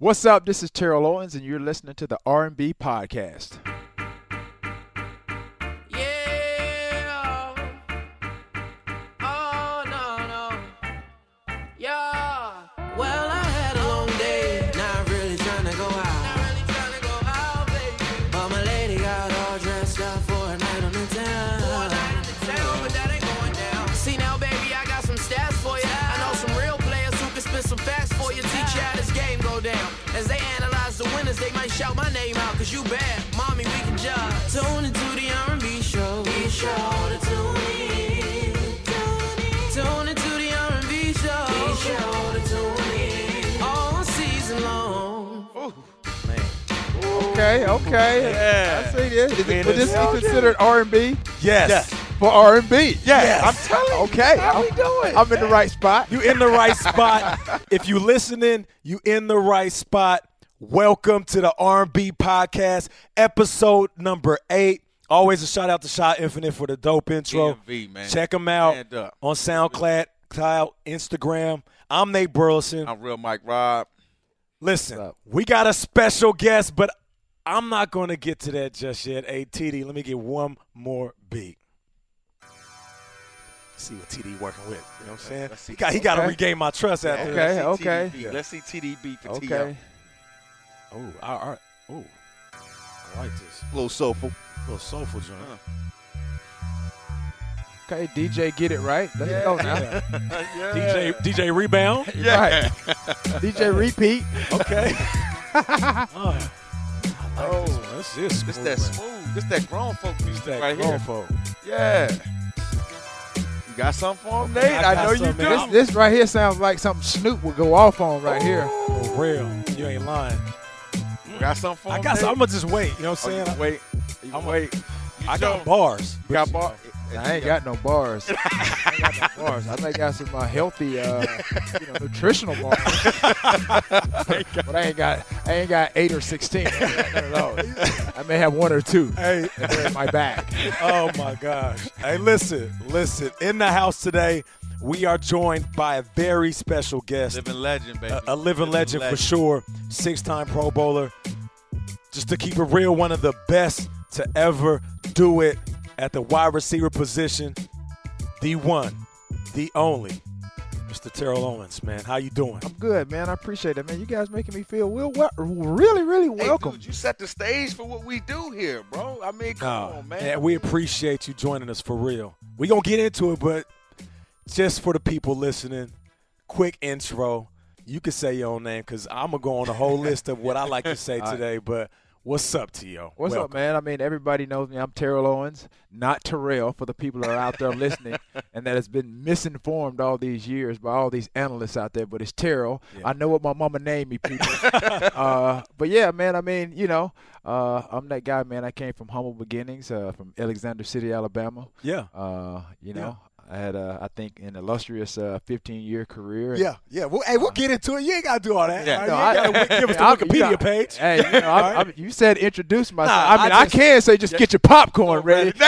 What's up? This is Terrell Owens, and you're listening to the R&B podcast. Shout my name out. Cause you bad, mommy, we can judge. Tune into the R&B show. Be sure to tune in. Tune into the R&B show. Be sure to tune in. All season long. Okay, okay. Yeah. I see this. Is Man, it, would this be considered R&B Yes. Yes. for R&B? Yes. I'm telling you. Okay. How we I'm, doing? I'm in the right spot. You in the right spot. if you listening, you in the right spot. Welcome to the R&B podcast, episode number eight. Always a shout out to Shot Infinite for the dope intro. DMV, man. Check them out on SoundCloud, Cloud, Instagram. I'm Nate Burleson. I'm real Mike Rob. Listen, we got a special guest, but I'm not going to get to that just yet. Hey, TD, let me get one more beat. See what TD working with. You know what I'm saying? Let's see. He got, he got to Okay. regain my trust after Okay, that. Let's okay. TDB. Let's see TDB for Okay. T.O. Oh, all right. Oh, I like this. A little soulful. little soulful joint. Okay, DJ, get it right. Let's go now. DJ DJ rebound. Right. DJ, repeat. Okay. oh, oh, this is This smooth, that man. smooth. This that grown folk music That right grown here. folk. Yeah. You got something for him, Nate? I I, got know you something, do. man. This, this right here sounds like something Snoop would go off on right here. Oh. For real. You ain't lying. You got something for I him, got. Nate? I'm gonna just wait. You know what Oh, I'm you saying? wait. You I'm- wait. You I got bars. You got bar. I ain't got no bars. I ain't got no bars. I may got some uh, healthy, uh, you know, nutritional bars. but I ain't got, I ain't got eight or sixteen. I ain't got none of those. I may have one or two. Hey, they're in my bag. oh my gosh. Hey, listen, listen. In the house today, we are joined by a very special guest, Living legend, baby. a, a living legend for sure, six-time Pro Bowler. Just to keep it real, one of the best to ever do it at the wide receiver position. The one, the only, Mr. Terrell Owens. Man, how you doing? I'm good, man. I appreciate it, man. You guys making me feel real, wel- really, really Hey, welcome. dude, you set the stage for what we do here, bro. I mean, come Nah, on, man. and we appreciate you joining us for real. We gonna get into it, but just for the people listening, quick intro. You can say your own name because I'm gonna go on a whole list of what I like to say All right. today. But what's up, T.O.? What's up, man? I mean, everybody knows me. I'm Terrell Owens, not Terrell for the people that are out there listening and that has been misinformed all these years by all these analysts out there. But it's Terrell. Yeah. I know what my mama named me, people. uh, but yeah, man. I mean, you know, uh, I'm that guy, man. I came from humble beginnings, uh, from Alexander City, Alabama. Yeah, Uh, you know, had, uh, I think, an illustrious uh, 15 year career. yeah, yeah. Well, hey, we'll get into it. You ain't gotta do all that. Yeah. Right? No, you I- gotta give us the I- you Wikipedia got- page. Hey, you, know, I, right. I, you said introduce myself. Nah, I mean, I I, can say just get your popcorn ready. Hey,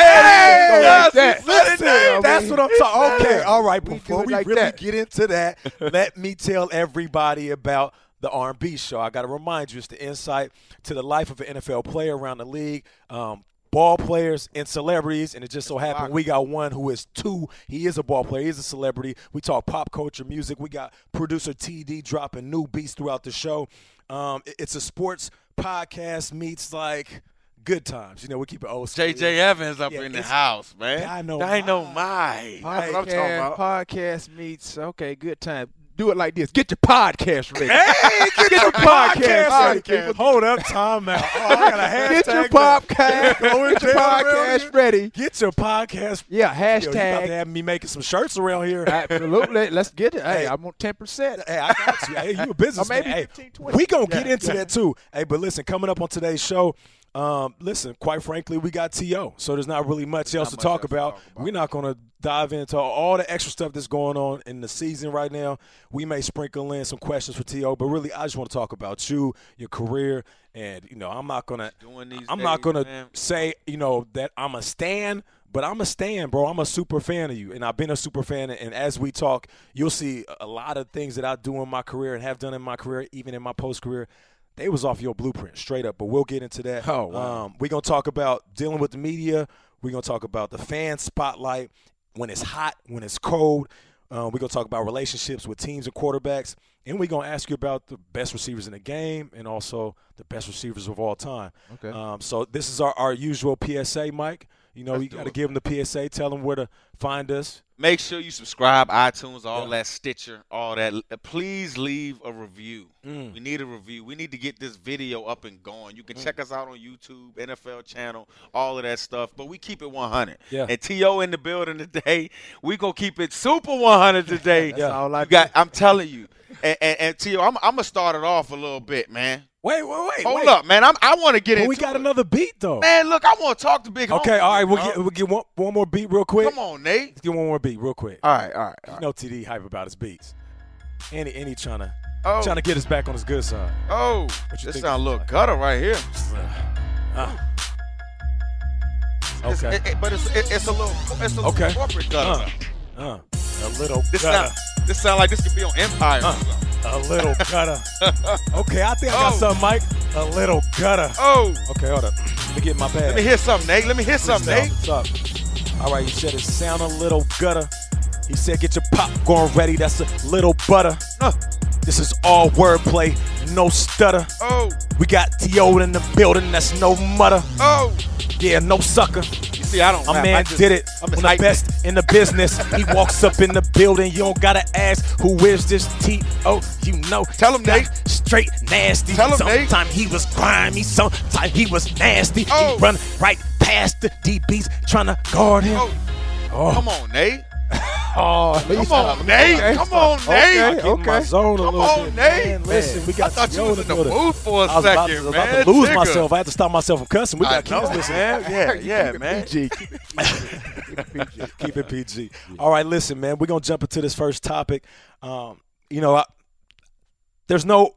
yes, like that. listen, I that's what I'm talking. Okay, all right. Before we like really that. get into that, let me tell everybody about the R&B show. I got to remind you, it's the insight to the life of an NFL player around the league. Um, Ball players and celebrities, and it just so happened we got one who is two. He is a ball player. He's a celebrity. We talk pop culture, music. We got producer TD dropping new beats throughout the show. Um, it- it's a sports podcast meets like good times. You know, we keep it old. school. JJ Evans up Yeah, in the house, man. I know, That's what I'm talking Podcast, about. podcast meets. Okay, good time. Do it like this. Get your podcast ready. Hey, get, your podcast podcast ready. Hold up, time out. Oh, I got a hashtag. Get your podcast. Get your podcast ready. Get your podcast. Yeah, Yo, you about to have me making some shirts around here. Absolutely. Let's get it. Hey, Hey. I'm on ten percent. Hey, I got you. Hey, you a businessman. maybe hey, 15, 20. we gonna get into yeah. that too. Hey, but listen, coming up on today's show, um, listen, quite frankly, we got T.O., so there's not really much else to much talk else to about. talk about. We're not gonna dive into all the extra stuff that's going on in the season right now. We may sprinkle in some questions for T.O., but really, I just want to talk about you, your career, and you know, I'm not gonna I'm not gonna man. say, you know, that I'm a stan, But I'm a stan, bro. I'm a super fan of you, and I've been a super fan. And as we talk, you'll see a lot of things that I do in my career and have done in my career, even in my post career. They was off your blueprint, straight up. But we'll get into that. Oh, wow. um, we're gonna talk about dealing with the media. We're gonna talk about the fan spotlight when it's hot, when it's cold. Uh, we're gonna talk about relationships with teams and quarterbacks, and we're gonna ask you about the best receivers in the game and also the best receivers of all time. Okay. Um, so this is our, our usual PSA, Mike. You know, Let's you got to give them the PSA. Tell them where to find us. Make sure you subscribe, iTunes, all Yeah. that, Stitcher, all that. Please leave a review. Mm. We need a review. We need to get this video up and going. You can Mm. check us out on YouTube, NFL channel, all of that stuff. But we keep it 100. Yeah. And T.O. in the building today. We gonna keep it super 100 today. That's all I you got. I'm telling you. And, and, and T.O., I'm, I'm gonna start it off a little bit, man. Wait, wait, wait. Hold wait. up, man. I'm, I want to get But into we got it. another beat though. Man, look, I want to talk to Big okay, Homie, all right. We'll get we'll get one, one more beat real quick. Come on, Nate. Let's get one more beat real quick. all right, all right, all You know TD hype about his beats. And he, and he trying to Oh, trying to get us back on his good side. oh, What you this think sound a little that? gutter right here. Uh, It's- okay. it- it- but it's it, it's a little it's a little Okay. corporate gutter. Uh, uh, a little This gutter. sound this sound like this could be on Empire. Uh. A little gutter. Okay, I think I got Oh. something, Mike. A little gutter. Oh, Okay, hold up. Let me get my bag. let me hear something, Nate. Let me hear something, Nate. What's up? All right, he said it sound a little gutter. He said get your popcorn ready. That's a little butter. Uh, This is all wordplay, no stutter. oh, We got T.O. in the building. That's no mutter. oh. Yeah, no sucker. You see, I don't. My rap. man I just, did it. I'm One of the best in the business. He walks up in the building. You don't gotta ask who is this T.O. You know. Tell him, Nate. Straight nasty. Tell him, Nate. Sometimes he was grimy. Sometimes he was nasty. Oh. He run right past the DBs trying to guard him. Oh, Oh, come on, Nate. oh, Come on, Nate. Okay. Come on, Okay. Nate. Get in my Okay. zone a Come little on, bit. Nate. Man, listen, we got I thought you T.O. was in the building. mood for a I was about, second, to, was man. about to lose Nigga. myself. I had to stop myself from cussing. We got know, kids listening. man. Yeah, yeah, Keep it man. PG. Keep it PG. Keep it PG. All right, listen, man. We're gonna jump into this first topic. Um, you know, I, there's no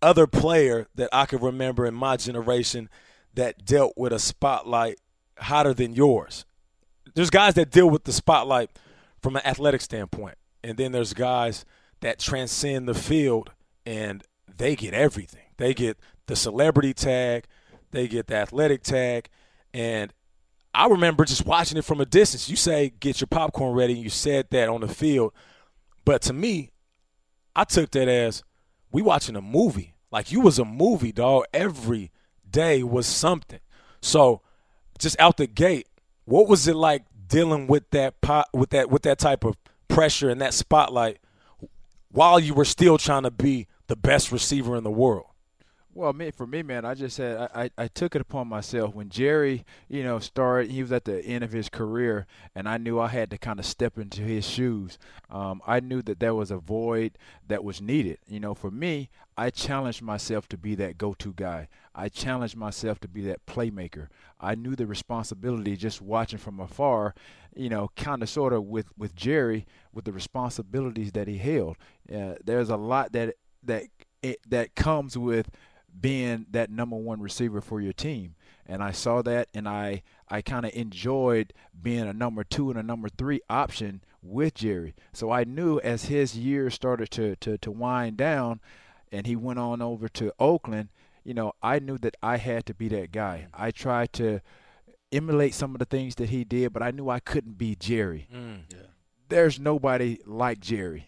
other player that I can remember in my generation that dealt with a spotlight hotter than yours. There's guys that deal with the spotlight from an athletic standpoint, and then there's guys that transcend the field and they get everything. They get the celebrity tag, they get the athletic tag, and I remember just watching it from a distance. You say get your popcorn ready, and you said that on the field, but to me, I took that as we watching a movie. Like you was a movie, dog. Every day was something. So, just out the gate, what was it like dealing with that pot, with that with that type of pressure and that spotlight while you were still trying to be the best receiver in the world? Well, me for me, man, I just said I, I, took it upon myself when Jerry, you know, started. He was at the end of his career, and I knew I had to kind of step into his shoes. Um, I knew that there was a void that was needed. You know, for me, I challenged myself to be that go-to guy. I challenged myself to be that playmaker. I knew the responsibility just watching from afar. You know, kind of sort of with with Jerry with the responsibilities that he held. Uh, there's a lot that that it, that comes with being that number one receiver for your team. And I saw that, and I I kind of enjoyed being a number two and a number three option with Jerry. So I knew as his years started to to to wind down, and he went on over to Oakland. You know, I knew that I had to be that guy. Mm. I tried to emulate some of the things that he did, but I knew I couldn't be Jerry. Mm. There's nobody like Jerry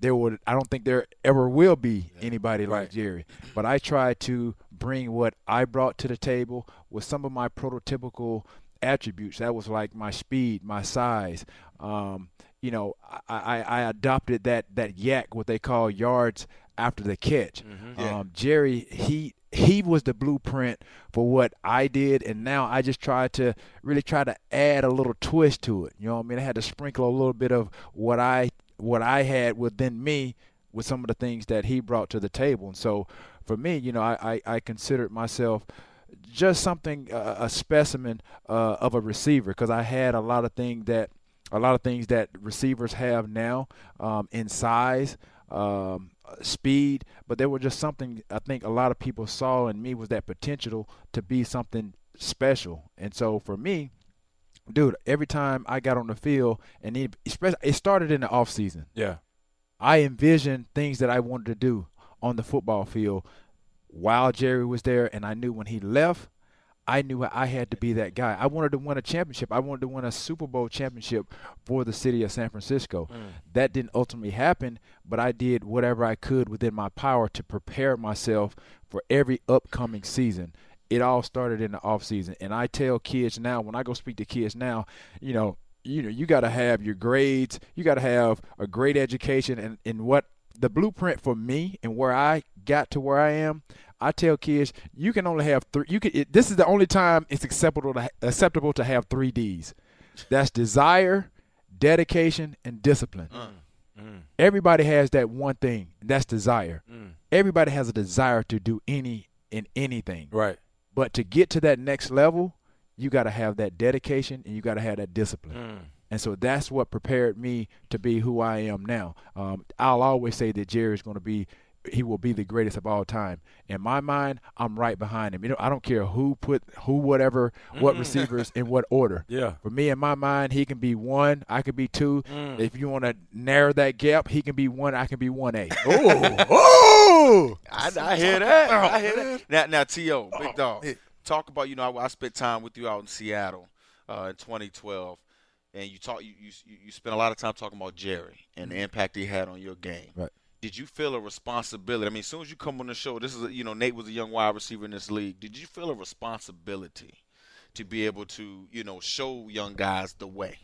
there would I don't think there ever will be anybody like Jerry. But I try to bring what I brought to the table with some of my prototypical attributes. That was like my speed, my size. Um, you know, I, I, I adopted that that YAC, what they call yards after the catch. Yeah. Um, Jerry, he he was the blueprint for what I did, and now I just try to really try to add a little twist to it. You know what I mean? I had to sprinkle a little bit of what I what I had within me with some of the things that he brought to the table. And so for me, you know, I, I, I considered myself just something uh, a specimen uh, of a receiver because I had a lot of things that a lot of things that receivers have now um, in size, um, speed, but there were just something I think a lot of people saw in me was that potential to be something special. And so for me, dude, every time I got on the field, and it, especially it started in the off season. Yeah. I envisioned things that I wanted to do on the football field while Jerry was there, and I knew when he left, I knew I had to be that guy. I wanted to win a championship. I wanted to win a Super Bowl championship for the city of San Francisco. Mm. That didn't ultimately happen, but I did whatever I could within my power to prepare myself for every upcoming season. It all started in the off season, and I tell kids now when I go speak to kids now, you know, you know, you got to have your grades, you got to have a great education, and and what the blueprint for me and where I got to where I am, I tell kids you can only have three. You can. It, this is the only time it's acceptable to acceptable to have three D's. That's desire, dedication, and discipline. Mm. Mm. Everybody has that one thing. That's desire. Mm. Everybody has a desire to do any and anything. Right. But to get to that next level, you got to have that dedication and you got to have that discipline. And so that's what prepared me to be who I am now. Um, I'll always say that Jerry's going to be, he will be the greatest of all time. In my mind, I'm right behind him. You know, I don't care who put who, whatever, what receivers in what order. Yeah. For me, in my mind, he can be one, I can be two. If you want to narrow that gap, he can be one, I can be one A. Oh. oh. I, I hear that. I hear that. Now, now, T.O., big dog, talk about, you know, I, I spent time with you out in Seattle uh, in 2012, and you talk, you, you you spent a lot of time talking about Jerry and the impact he had on your game. Right. Did you feel a responsibility? I mean, as soon as you come on the show, this is, a, you know, Nate was a young wide receiver in this league. Did you feel a responsibility to be able to, you know, show young guys the way?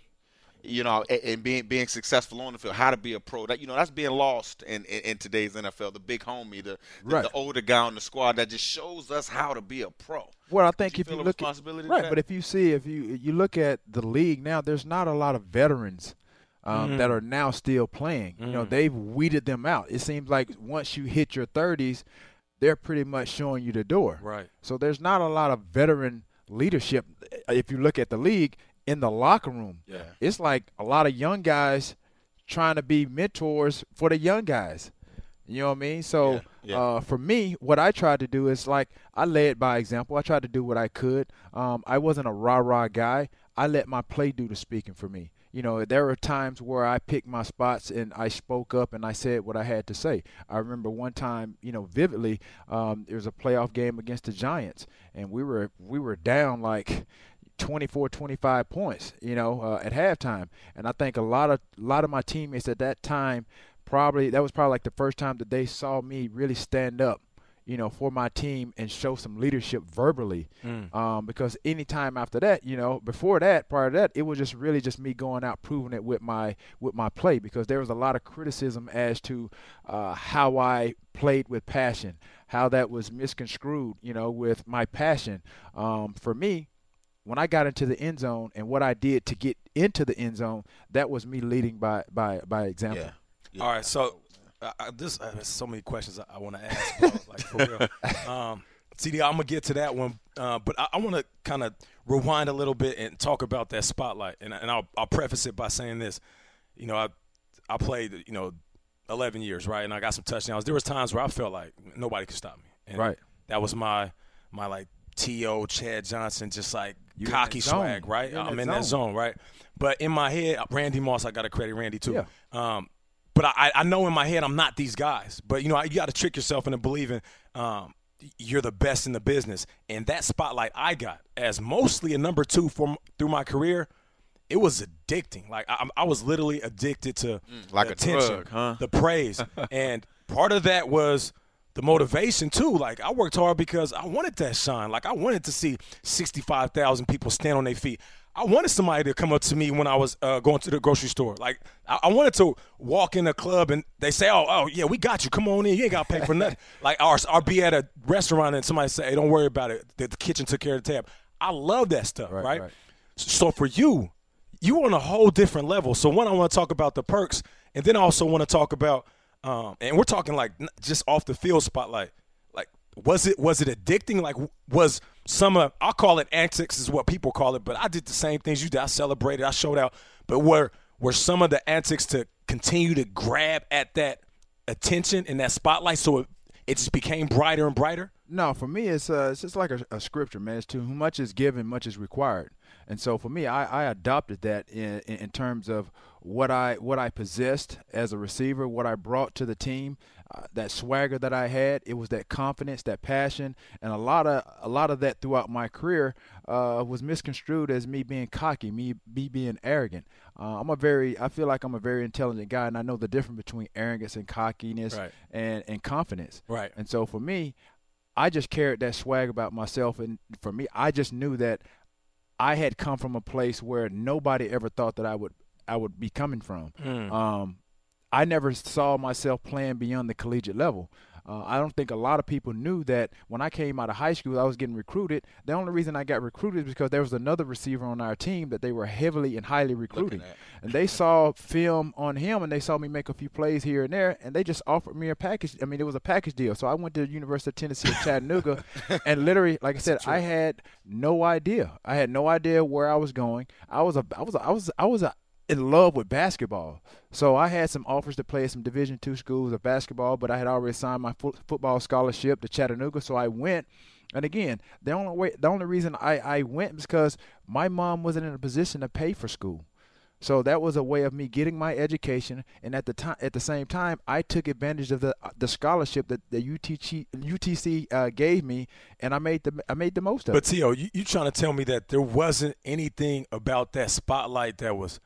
you know, and, and being being successful on the field, how to be a pro. That you know, that's being lost in, in, in today's NFL. The big homie, the, the Right. the older guy on the squad that just shows us how to be a pro. Well, I think you if feel you a look at right, but if you see if you you look at the league now, there's not a lot of veterans um, that are now still playing. You know, they've weeded them out. It seems like once you hit your 30s, they're pretty much showing you the door. Right. So there's not a lot of veteran leadership. If you look at the league in the locker room, Yeah. it's like a lot of young guys trying to be mentors for the young guys. You know what I mean? So Yeah, yeah. Uh, for me, what I tried to do is like I led by example. I tried to do what I could. Um, I wasn't a rah rah guy. I let my play do the speaking for me. You know, there were times where I picked my spots and I spoke up and I said what I had to say. I remember one time, you know, vividly, um, there was a playoff game against the Giants, and we were we were down like 24 25 points you know uh, at halftime and i think a lot of a lot of my teammates at that time probably that was probably like the first time that they saw me really stand up you know for my team and show some leadership verbally um, because anytime after that you know before that prior to that it was just really just me going out proving it with my with my play because there was a lot of criticism as to uh, how i played with passion how that was misconstrued you know with my passion um, for me when I got into the end zone and what I did to get into the end zone, that was me leading by by by example. Yeah. All right, so uh, this uh, there's so many questions I, I want to ask, bro, like for real. Um, CD, I'm gonna get to that one, uh, but I, I want to kind of rewind a little bit and talk about that spotlight, and, and I'll, I'll preface it by saying this. You know, I I played you know 11 years, right, and I got some touchdowns. There was times where I felt like nobody could stop me, and Right. That was my my like T.O. Chad Johnson, just like You in cocky swag, right? You're in I'm that in that zone. zone, right? But in my head, Randy Moss, I got to credit Randy too. Yeah. Um, but I, I know in my head I'm not these guys. But you know, you got to trick yourself into believing um, you're the best in the business. And that spotlight I got as mostly a number two for through my career, it was addicting. Like I, I was literally addicted to like the attention, drug, huh? the praise, and part of that was the motivation too. Like I worked hard because I wanted that shine. Like I wanted to see sixty-five thousand people stand on their feet. I wanted somebody to come up to me when I was uh, going to the grocery store. Like I, I wanted to walk in a club and they say, "Oh, oh yeah, we got you. Come on in. You ain't got to pay for nothing." like or, or be at a restaurant and somebody say, "Hey, don't worry about it. The, the kitchen took care of the tab." I love that stuff, Right, right? right. So for you, you on a whole different level. So one, I want to talk about the perks, and then I also want to talk about, um, and we're talking like just off the field spotlight. Like, was it was it addicting? Like, was some of I'll call it antics is what people call it, but I did the same things you did. I celebrated, I showed out, but were were some of the antics to continue to grab at that attention and that spotlight, so it it just became brighter and brighter? No, for me, it's uh, it's just like a, a scripture, man. It's to much is given, much is required. And so for me, I, I adopted that in, in terms of what I what I possessed as a receiver, what I brought to the team, uh, that swagger that I had. It was that confidence, that passion, and a lot of a lot of that throughout my career uh, was misconstrued as me being cocky, me me being arrogant. Uh, I'm a very I feel like I'm a very intelligent guy, and I know the difference between arrogance and cockiness Right. and and confidence. Right. And so for me, I just carried that swag about myself, and for me, I just knew that I had come from a place where nobody ever thought that I would I would be coming from. Um, I never saw myself playing beyond the collegiate level. Uh, I don't think a lot of people knew that when I came out of high school, I was getting recruited. The only reason I got recruited is because there was another receiver on our team that they were heavily and highly recruiting. And they saw film on him and they saw me make a few plays here and there, and they just offered me a package. I mean, it was a package deal. So I went to the University of Tennessee at Chattanooga, and literally, like I said, I had no idea. I had no idea where I was going. I was a, I was, a, I was, I was a, in love with basketball. So I had some offers to play at some Division two schools of basketball, but I had already signed my fo- football scholarship to Chattanooga, so I went. And again, the only way, the only reason I, I went was because my mom wasn't in a position to pay for school. So that was a way of me getting my education, and at the time, at the same time, I took advantage of the the scholarship that the UTC UTC uh, gave me, and I made the I made the most of But it. But T.O., you, you trying to tell me that there wasn't anything about that spotlight that was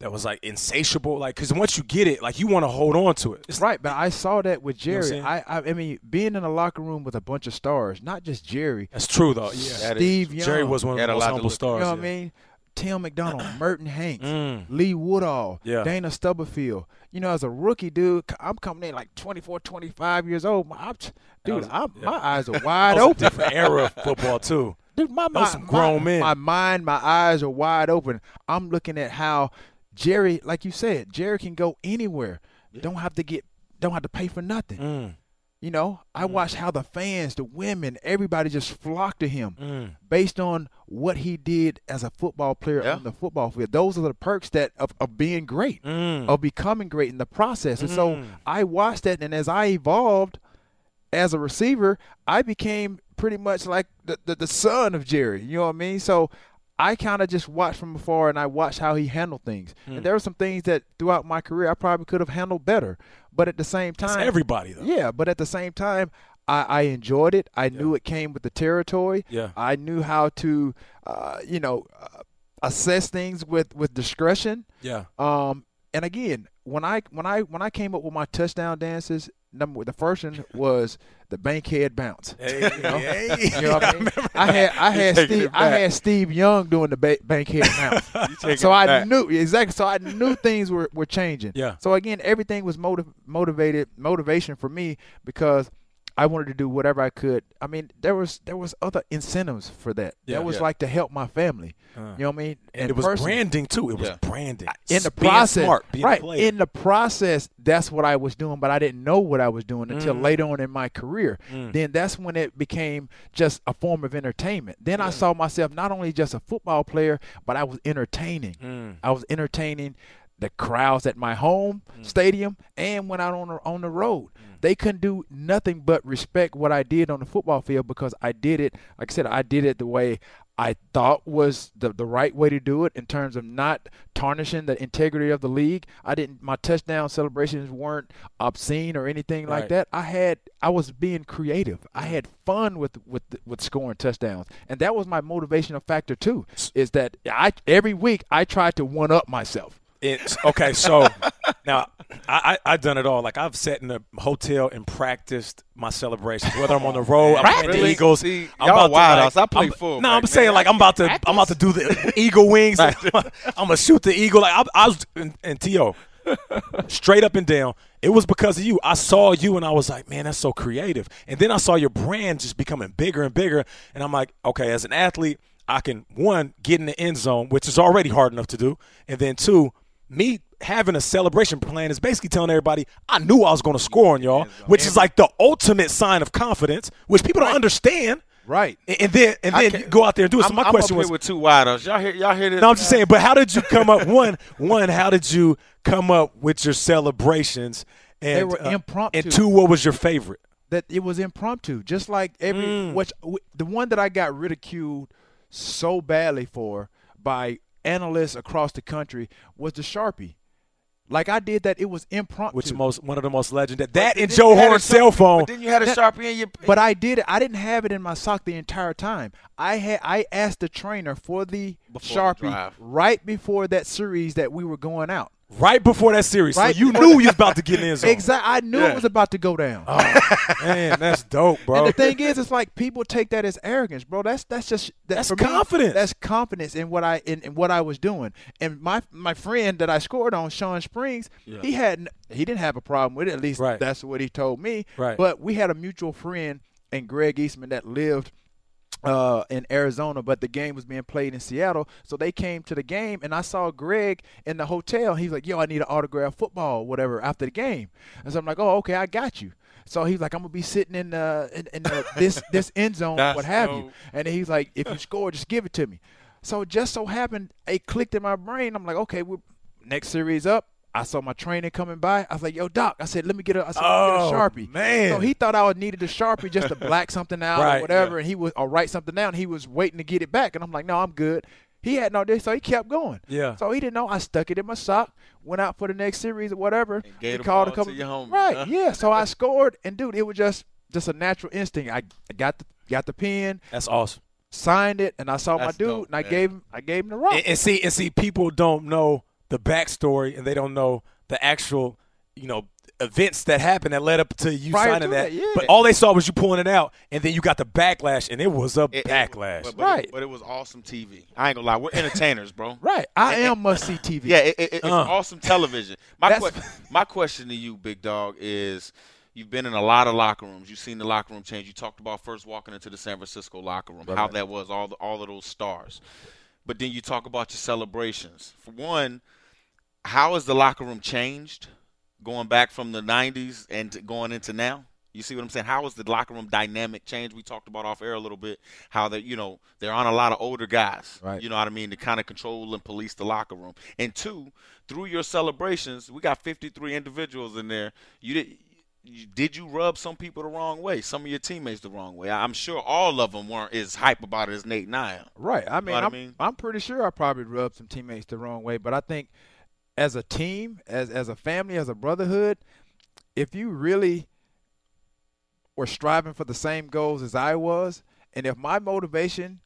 that was like insatiable? Like, because once you get it, like you want to hold on to it. It's Right, but I saw that with know what I'm Jerry. I, I I mean, being in a locker room with a bunch of stars, not just Jerry, That's true though. Yeah, That is Steve. Young, Jerry was one of Had the a most lot humble stars. You know what yeah. I mean? Tim McDonald, Merton Hanks, Mm. Lee Woodall, Yeah. Dana Stubblefield. You know, as a rookie dude, I'm coming in like 24, 25 years old. My- I'm, dude, was- I'm, yeah. my eyes are That wide was a open. different era of football too. Dude, my Those mind, some grown my, men. my mind, my eyes are wide open. I'm looking at how Jerry, like you said, Jerry can go anywhere. Don't have to get, don't have to pay for nothing. Mm, You know, I watched how the fans, the women, everybody just flocked to him mm. based on what he did as a football player Yeah. on the football field. Those are the perks that of, of being great, Mm. of becoming great in the process. And so Mm. I watched that, and as I evolved as a receiver, I became pretty much like the, the, the son of Jerry. You know what I mean? So I kind of just watched from afar, and I watched how he handled things. Mm. And there were some things that throughout my career I probably could have handled better, but at the same That's time, everybody though. yeah, but at the same time, I, I enjoyed it. I knew it came with the territory. Yeah. I knew how to, uh, you know, uh, assess things with with discretion. Yeah. Um, and again, when I when I when I came up with my touchdown dances, number the first one was the bankhead bounce. Hey, You know, hey. You know what I mean? I had I had Steve I had Steve Young doing the ba- bankhead bounce. so I back. knew exactly. So I knew things were, were changing. Yeah. So again, everything was motiv- motivated motivation for me because I wanted to do whatever I could. I mean, there was there was other incentives for that. Yeah. that was Yeah. like to help my family. Uh. you know what I mean? And it was personally. branding too. It was Yeah. branding. in the Being process, smart, being right? In the process, that's what I was doing, but I didn't know what I was doing until Mm. later on in my career. Mm. Then that's when it became just a form of entertainment. Then I saw myself not only just a football player, but I was entertaining. Mm. I was entertaining the crowds at my home mm. stadium and when out on the, on the road. Mm. They couldn't do nothing but respect what I did on the football field because I did it. Like I said, I did it the way I thought was the the right way to do it in terms of not tarnishing the integrity of the league. I didn't. My touchdown celebrations weren't obscene or anything like that. I had. I was being creative. I mm. had fun with with with scoring touchdowns, and that was my motivational factor too. Is that I every week I tried to one up myself. It's okay. So now I, I I've done it all. Like I've sat in a hotel and practiced my celebrations. Whether I'm on the road, I'm playing the Eagles. See, I'm y'all about to, wild like. I play I'm- full No, back, I'm saying like I'm about to I'm about to do the eagle wings. I'm gonna shoot the eagle. Like I, I was and, and T.O. straight up and down. It was because of you. I saw you and I was like, man, that's so creative. And then I saw your brand just becoming bigger and bigger. And I'm like, okay, as an athlete, I can one get in the end zone, which is already hard enough to do, and then two, me having a celebration plan is basically telling everybody I knew I was going to score on y'all, which is like the ultimate sign of confidence, which people don't understand. Right. And then and then you go out there and do it. So my I'm question was, with two wideouts. Y'all hear? Y'all hear this? no, I'm just saying. But how did you come up? One, one. How did you come up with your celebrations? And They were uh, impromptu. And two, what was your favorite? that it was impromptu, just like every Mm. which the one that I got ridiculed so badly for by analysts across the country was the Sharpie. Like I did that, it was impromptu. Which most one of the most legendary. That and Joe you had a Horn's cell phone. But then you had a That- sharpie in your. But I did. I didn't have it in my sock the entire time. I had I asked the trainer for the Before Sharpie drive. right before that series that we were going out. Right before that series, Right so you knew you was about to get in zone. Exactly. I knew Yeah. it was about to go down. Oh, man, that's dope, bro. And the thing is, it's like people take that as arrogance, bro. That's that's just that, That's for me, confidence. that's confidence in what I in, in what I was doing. And my my friend that I scored on, Shawn Springs, he had he didn't have a problem with it. At least Right. that's what he told me. Right. But we had a mutual friend and Greg Eastman that lived uh, in Arizona, but the game was being played in Seattle. So they came to the game, and I saw Greg in the hotel. He's like, "Yo, I need an autograph football, whatever." After the game, and so I'm like, "Oh, okay, I got you." So he's like, "I'm gonna be sitting in uh, in, in the, this this end zone, what have you?" And he's like, "If you score, just give it to me." So it just so happened, it clicked in my brain. I'm like, "Okay, we're next series up." I saw my trainer coming by. I was like, "Yo, Doc," I said, "Let me get a, I said, Let me Oh, get a oh, sharpie." man. So he thought I would needed a sharpie just to black something out Right, or whatever, and he was or write something down. He was waiting to get it back, and I'm like, "No, I'm good." He had no this, so he kept going. Yeah. So he didn't know. I stuck it in my sock, went out for the next series or whatever. gave We called a couple. to your homie, right? huh? Yeah. So I scored, and dude, it was just just a natural instinct. I, I got the got the pen, That's awesome. signed it, and I saw That's my dude, dope, and I man. gave him I gave him the rock. And, and see, and see, people don't know the backstory, and they don't know the actual, you know, events that happened that led up to you Prior signing to that. that, yeah. But all they saw was you pulling it out, and then you got the backlash, and it was a It- it- backlash. but, but Right. It, but it was awesome TV. I ain't gonna lie, we're entertainers, bro. right. I am must see TV. Yeah, it, it, it's Uh. awesome television. My que- my question to you, big dog, is you've been in a lot of locker rooms. You've seen the locker room change. You talked about first walking into the San Francisco locker room, how that was, all the, all of those stars. But then you talk about your celebrations. For one, how has the locker room changed going back from the 90s and going into now? You see what I'm saying? How has the locker room dynamic changed? We talked about off air a little bit how that you know, there aren't a lot of older guys. Right. You know what I mean? To kind of control and police the locker room. And two, through your celebrations, we got 53 individuals in there. You did. You, did you rub some people the wrong way? Some of your teammates the wrong way? I'm sure all of them weren't as hype about it as Nate I am. Right. I mean, what I I'm, mean? I'm pretty sure I probably rubbed some teammates the wrong way, but I think as a team, as as a family, as a brotherhood, if you really were striving for the same goals as I was, and if my motivation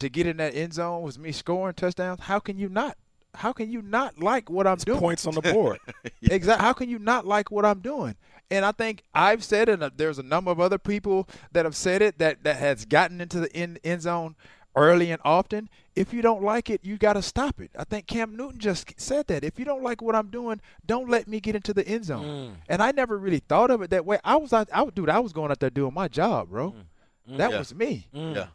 to get in that end zone was me scoring touchdowns, how can you not? How can you not like what I'm doing? Points on the board. Exactly. How can you not like what I'm doing? And I think I've said it, and there's a number of other people that have said it that, that has gotten into the end, end zone early and often. If you don't like it, you got to stop it. I think Cam Newton just said that. If you don't like what I'm doing, don't let me get into the end zone. Mm. And I never really thought of it that way. I was out, I, dude, I was going out there doing my job, bro. Mm. Mm. That Yeah. was me. Yeah.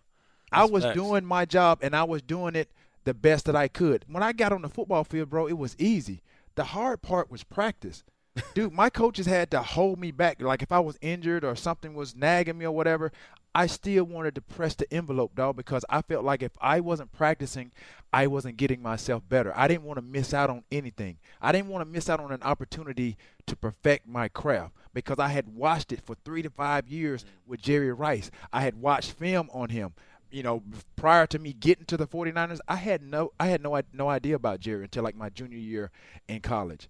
I was facts. doing my job and I was doing it the best that I could. When I got on the football field, bro, it was easy. The hard part was practice. Dude, my coaches had to hold me back. Like if I was injured or something was nagging me or whatever, I still wanted to press the envelope, dog, because I felt like if I wasn't practicing, I wasn't getting myself better. I didn't want to miss out on anything. I didn't want to miss out on an opportunity to perfect my craft because I had watched it for three to five years with Jerry Rice. I had watched film on him you know, prior to me getting to the 49ers, I had no I had no no idea about Jerry until like my junior year in college.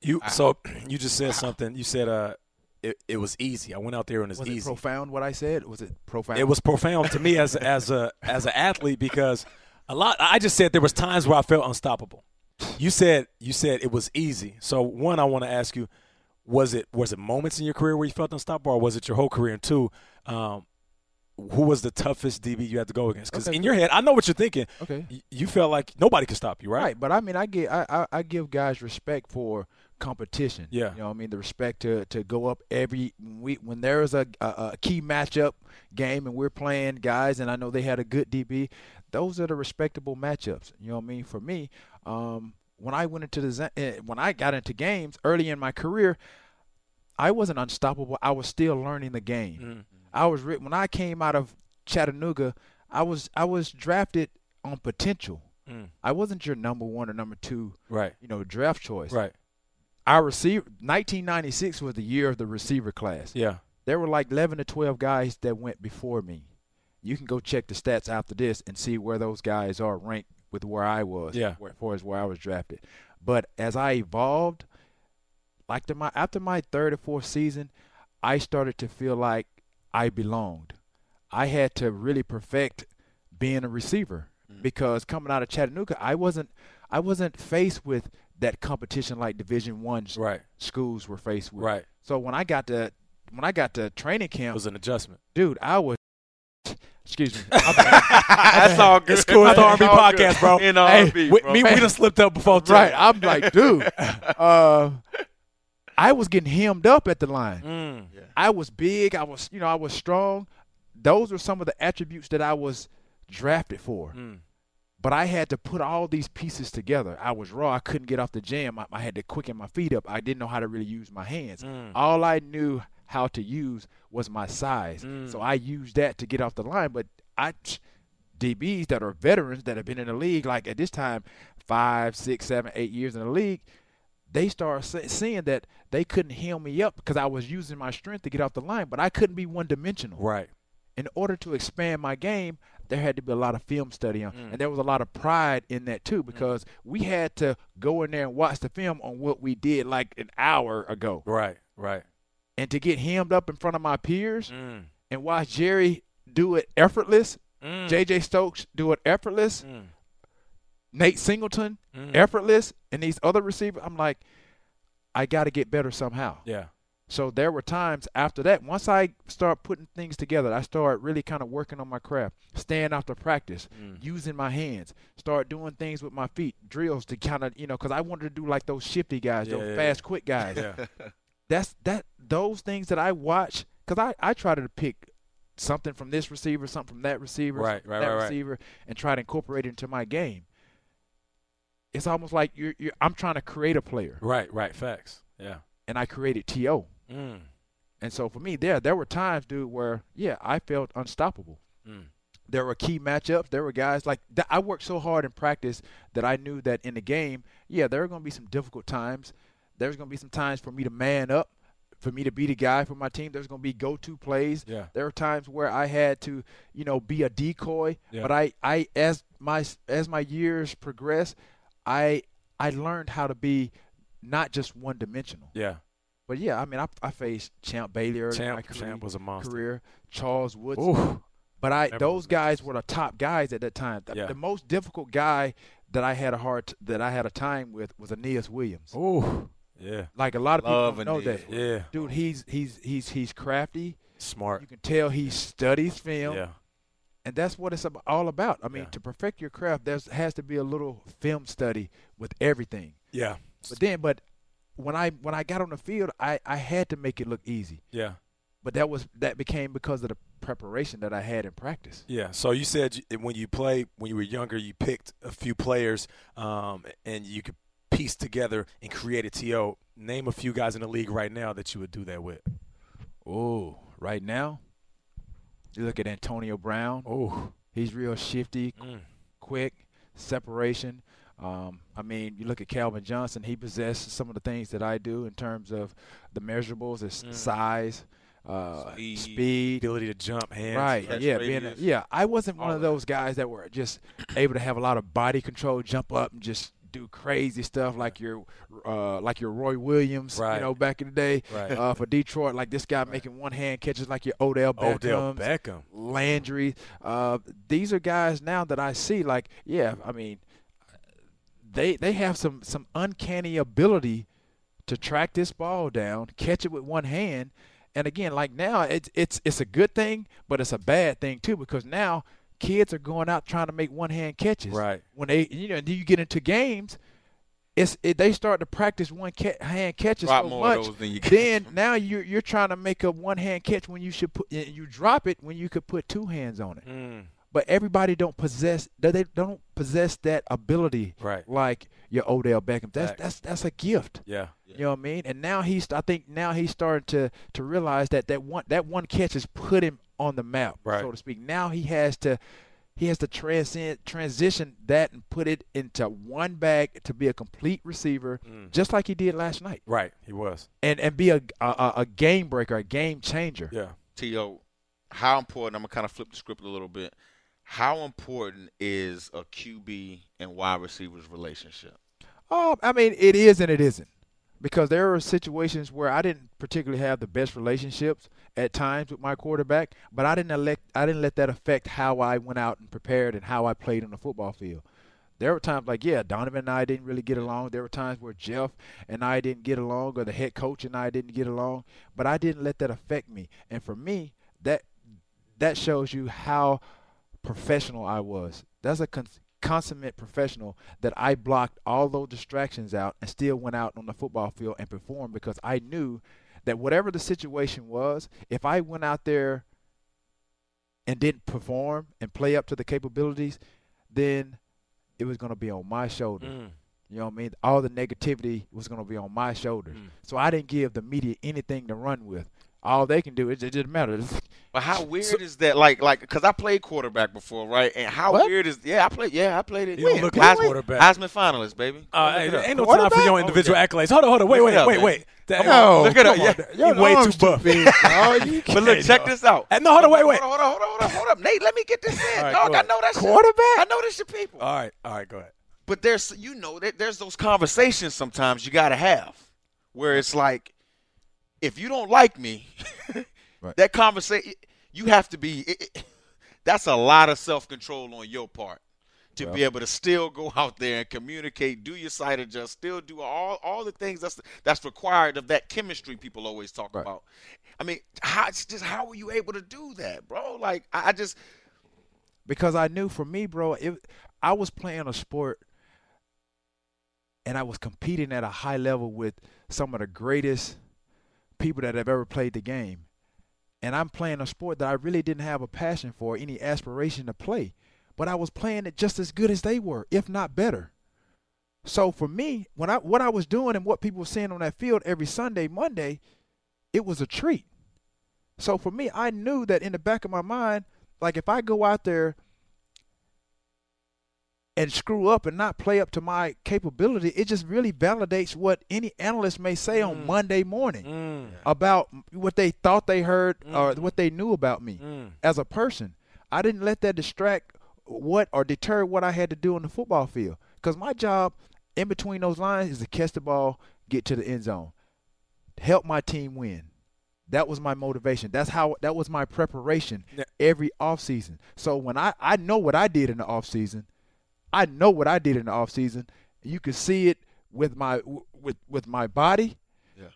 You so you just said something. You said uh, it, it was easy. I went out there and it was, Was easy. it profound what I said? Was it profound? It was profound to me as as a as an athlete because a lot. I just said there was times where I felt unstoppable. You said you said it was easy. So one, I want to ask you, was it was it moments in your career where you felt unstoppable, or was it your whole career? And two, um, who was the toughest DB you had to go against? Because Okay. in your head, I know what you're thinking. Okay. You felt like nobody could stop you, right? Right, but I mean, I get I, I, I give guys respect for competition. Yeah. you know, what I mean the respect to to go up every when we when there is a, a a key matchup game and we're playing guys, and I know they had a good DB. Those are the respectable matchups. You know what I mean? For me, um, when I went into the eh, when I got into games early in my career, I wasn't unstoppable. I was still learning the game. Mm. I was when I came out of Chattanooga, I was I was drafted on potential. Mm. I wasn't your number one or number two, Right. you know, draft choice. Right. Our receiver, 1996 was the year of the receiver class. Yeah. there were like 11 to 12 guys that went before me. You can go check the stats after this and see where those guys are ranked with where I was, Yeah. where, as far as where I was drafted. But as I evolved, like my after my third or fourth season, I started to feel like I belonged. I had to really perfect being a receiver mm. because coming out of Chattanooga, I wasn't I wasn't faced with that competition like Division One Right. schools were faced with. Right. So when I got to when I got to training camp, It camp, was an adjustment. dude, I was excuse me. That's all good. It's cool. It's the R&B All podcast, bro. good. In Hey, R&B, we, bro. me, we done slipped up before too. right. I'm like, dude, uh, I was getting hemmed up at the line. Mm. I was big. I was, you know, I was strong. Those were some of the attributes that I was drafted for. Mm. But I had to put all these pieces together. I was raw. I couldn't get off the jam. I, I had to quicken my feet up. I didn't know how to really use my hands. Mm. All I knew how to use was my size. Mm. So I used that to get off the line. But I, DBs that are veterans that have been in the league, like at this time, five, six, seven, eight years in the league, they start seeing that they couldn't heal me up because I was using my strength to get off the line, but I couldn't be one dimensional Right. in order to expand my game, there had to be a lot of film study on, Mm. and there was a lot of pride in that too because we had to go in there and watch the film on what we did like an hour ago, Right. Right. and to get hemmed up in front of my peers Mm. and watch Jerry do it effortless, Mm. J.J. Stokes do it effortless, Mm. Nate Singleton Mm. effortless, and these other receivers, I'm like, I got to get better somehow. Yeah. So there were times after that, once I start putting things together, I start really kind of working on my craft, staying after practice, Mm. using my hands, start doing things with my feet, drills to kind of, you know, because I wanted to do like those shifty guys, Yeah, those yeah, fast, quick guys. Yeah. That's that those things that I watch because I I try to pick something from this receiver, something from that receiver, Right, right, that right, right. receiver, and try to incorporate it into my game. It's almost like you're, you're I'm trying to create a player, Right. Right. Facts. Yeah. and I created To. Mm. And so for me, there there were times, dude, where yeah, I felt unstoppable. Mm. There were key matchups. There were guys like that. I worked so hard in practice that I knew that in the game, yeah, there are going to be some difficult times. There's going to be some times for me to man up, for me to be the guy for my team. There's going to be go-to plays. Yeah. There were times where I had to, you know, be a decoy. Yeah. But I, I as my as my years progressed, I I learned how to be not just one dimensional. Yeah. But yeah, I mean, I, I faced Champ Bailey early in my Champ. career, Champ was a monster. career, Charles Woods. Ooh. But I Remember those those guys were the top guys at that time. The, Yeah. the most difficult guy that I had a hard t- that I had a time with was Aeneas Williams. Ooh. Yeah. Like a lot of Love people don't know Aeneas that. Yeah. Dude, he's he's he's he's crafty. Smart. You can tell he studies film, Yeah. and that's what it's all about. I mean, Yeah. to perfect your craft, there has to be a little film study with everything. Yeah. But then, but when I when I got on the field, I I had to make it look easy. Yeah. But that was that became because of the preparation that I had in practice. Yeah. So you said you- when you play when you were younger, you picked a few players, um, and you could piece together and create a TO. Name a few guys in the league right now that you would do that with. Oh, right now, you look at Antonio Brown. Oh. He's real shifty, Mm. quick, separation. Um, I mean, you look at Calvin Johnson. He possessed some of the things that I do in terms of the measurables, his Mm. size, uh, Speed. speed. Ability to jump hands. Right. Yeah. Being a, yeah. I wasn't one of those guys that were just able to have a lot of body control, jump up and just do crazy stuff like your uh, like your Roy Williams, Right. you know, back in the day Right. uh, for Detroit. Like this guy making one hand catches like your Odell Beckham. Odell Beckham. Landry. Uh, these are guys now that I see. Like, yeah, I mean, they they have some some uncanny ability to track this ball down, catch it with one hand, and again, like now, it's it's it's a good thing, but it's a bad thing too because now kids are going out trying to make one hand catches. Right. When they you know, and then you get into games. It's it, they start to practice one ca- hand catches lot so more of much. those than you then now you're you're trying to make a one hand catch when you should put you drop it when you could put two hands on it. Mm. But everybody don't possess they they don't possess that ability Right. like your Odell Beckham. That's Facts. that's that's a gift. Yeah. You know what I mean? And now he's I think now he's starting to to realize that that one that one catch has put him on the map, Right. so to speak. Now he has to he has to transcend transition that and put it into one bag to be a complete receiver, mm. just like he did last night, Right, he was. and and be a a, a game breaker, a game changer. Yeah. T.O. how important? I'm gonna kind of flip the script a little bit. How important is a QB and wide receivers relationship? Um, I mean, it is and it isn't, because there are situations where I didn't particularly have the best relationships at times with my quarterback, but I didn't elect, I didn't let that affect how I went out and prepared and how I played on the football field. There were times like, yeah, Donovan and I didn't really get along. There were times where Jeff and I didn't get along, or the head coach and I didn't get along, but I didn't let that affect me. And for me, that that shows you how professional I was. That's a con- consummate professional that I blocked all those distractions out and still went out on the football field and performed because I knew that whatever the situation was, if I went out there and didn't perform and play up to the capabilities, then it was going to be on my shoulder. Mm. You know what I mean? All the negativity was going to be on my shoulders. Mm. So I didn't give the media anything to run with. All they can do is it didn't matter. But how weird is that? Like, like, cause I played quarterback before, right? And how What? weird is? Yeah, I played. Yeah, I played it. You look like Heisman- quarterback. Heisman finalist, baby. Uh, it ain't no time for your individual accolades. Hold on, hold on. Wait, Look wait, it up, wait, man. wait. That- No, look up. come. Yeah. Way too buff. big, dog. You But look, check this out. No, hold on, wait, wait. Hold on, hold on, hold on, hold up, Nate. Let me get this in, right, dog. I know that's Quarterback? I know this your people. All right, all right, go ahead. But there's, you know, there's those conversations sometimes you gotta have, where it's like, if you don't like me, Right. that conversation, you have to be. It, it- that's a lot of self control on your part to be able to still go out there and communicate, do your side adjust, still do all all the things that's that's required of that chemistry people always talk Right. about. I mean, how it's just how were you able to do that, bro? Like, I, I just because I knew for me, bro, it, I was playing a sport and I was competing at a high level with some of the greatest people that have ever played the game. And I'm playing a sport that I really didn't have a passion for, any aspiration to play. But I was playing it just as good as they were, if not better. So for me, when I what I was doing and what people were seeing on that field every Sunday, Monday, it was a treat. So for me, I knew that in the back of my mind, like if I go out there and screw up and not play up to my capability, it just really validates what any analyst may say on Mm. Monday morning Mm. about what they thought they heard or Mm. what they knew about me Mm. as a person. I didn't let that distract what or deter what I had to do on the football field. Because my job in between those lines is to catch the ball, get to the end zone, help my team win. That was my motivation. That's how that was my preparation Yeah. every offseason. So when I I know what I did in the offseason, I know what I did in the offseason. You could see it with my with with my body. Yeah.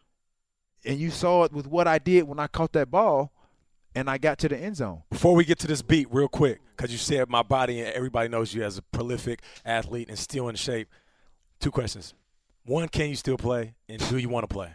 And you saw it with what I did when I caught that ball and I got to the end zone. Before we get to this beat, real quick, because you said my body and everybody knows you as a prolific athlete and still in shape. Two questions. One, can you still play? And do you want to play?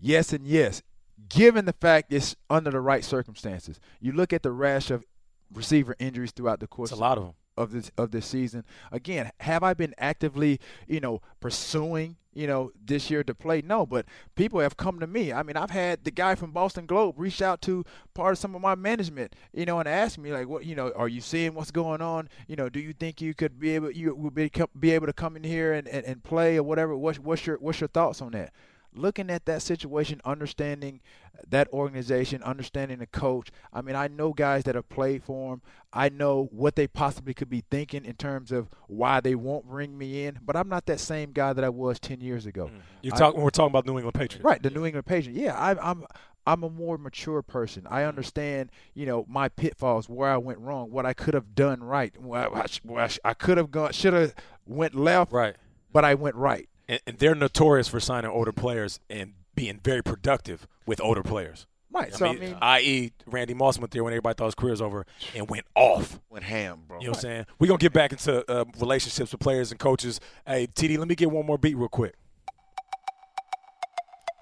Yes and yes. Given the fact it's under the right circumstances. You look at the rash of receiver injuries throughout the course It's a lot of them. Of this of this season. Again, have I been actively, you know, pursuing, you know, this year to play? No, but people have come to me. I mean, I've had the guy from Boston Globe reach out to part of some of my management, you know, and ask me like, what, you know, are you seeing what's going on? You know, do you think you could be able you would be be able to come in here and, and, and play or whatever? What's what's your what's your thoughts on that? Looking at that situation, understanding that organization, understanding the coach. I mean, I know guys that have played for him. I know what they possibly could be thinking in terms of why they won't bring me in. But I'm not that same guy that I was 10 years ago. Mm-hmm. You I- talk when we're talking about New England Patriots. Right, the New England Patriots. Yeah, I, I'm I'm a more mature person. I mm-hmm. understand, you know, my pitfalls, where I went wrong, what I could have done right. I, I, I could have gone, should have went left, Right. but I went right. And, and they're notorious for signing older players and being very productive with older players. Right. I so mean, I mean, i.e., Randy Moss went there when everybody thought his career was over and went off. went ham, bro. You know what I'm saying? We're going to get back into uh, relationships with players and coaches. Hey, TD, let me get one more beat real quick.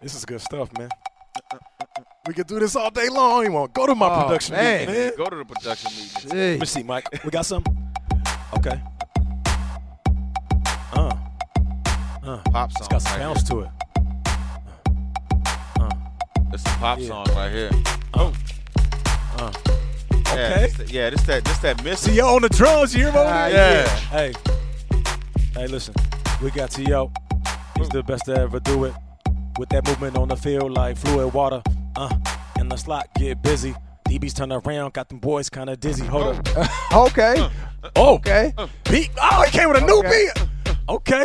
This is good stuff, man. We could do this all day long. You want go to my Oh, production man. meeting, man. Go to the production meeting. Let me see, Mike. We got some? Okay. Uh. Uh. Pop It's song. got some right bounce to it. Uh. It's a pop Yeah. song right here. Uh. Uh. Yeah, Okay. this yeah, this that this that missing. T.O. on the drums, you hear about Ah, it? yeah. Hey, hey, listen, we got T.O. Yo. He's the best to ever do it. With that movement on the field like fluid water. Uh, and the slot get busy. DBs turn around, got them boys kind of dizzy. Hold up. Okay. Oh, Okay. beat. Oh, he came with a new beat. Okay.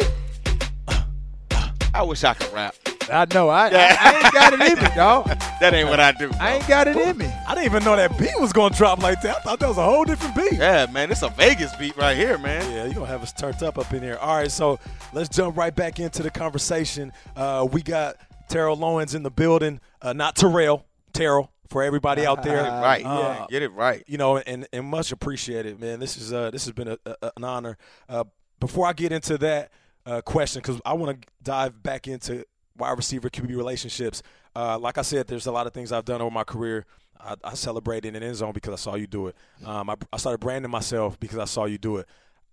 I wish I could rap. I know. I, I, I ain't got it in me, dog. That ain't what I do. I ain't got it in me. I didn't even know that beat was gonna drop like that. I thought that was a whole different beat. Yeah, man, it's a Vegas beat right here, man. Yeah, you're gonna have us turned up up in here. All right, so let's jump right back into the conversation. Uh, we got Terrell Owens in the building, uh, not Terrell, Terrell for everybody out there. Right, Uh, yeah, get it right. you know, and, and much appreciated, man. This is uh, this has been a, a, an honor. Uh, before I get into that uh, question, because I want to dive back into wide receiver QB relationships. Uh, like I said, there's a lot of things I've done over my career. I, I celebrated in the end zone because I saw you do it. Um, I, I started branding myself because I saw you do it.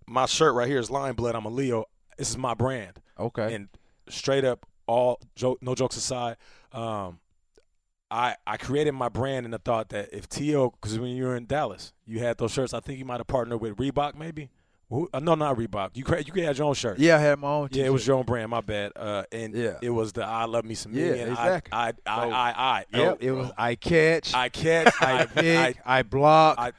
My shirt right here is Lion Blood. I'm a Leo. This is my brand. Okay. And straight up, all joke, no jokes aside, um, I I created my brand in the thought that if T.O. because when you were in Dallas, you had those shirts. I think you might have partnered with Reebok, maybe. Who, uh, no, not Reebok. You cre- you had your own shirt. yeah, I had my own. Yeah, it was your own brand. My bad. Uh, and Yeah. it was the I love me some me. Yeah, and exactly. I I I I I, Yep, it was. I catch. I catch. I I, pick. I, I, block. I-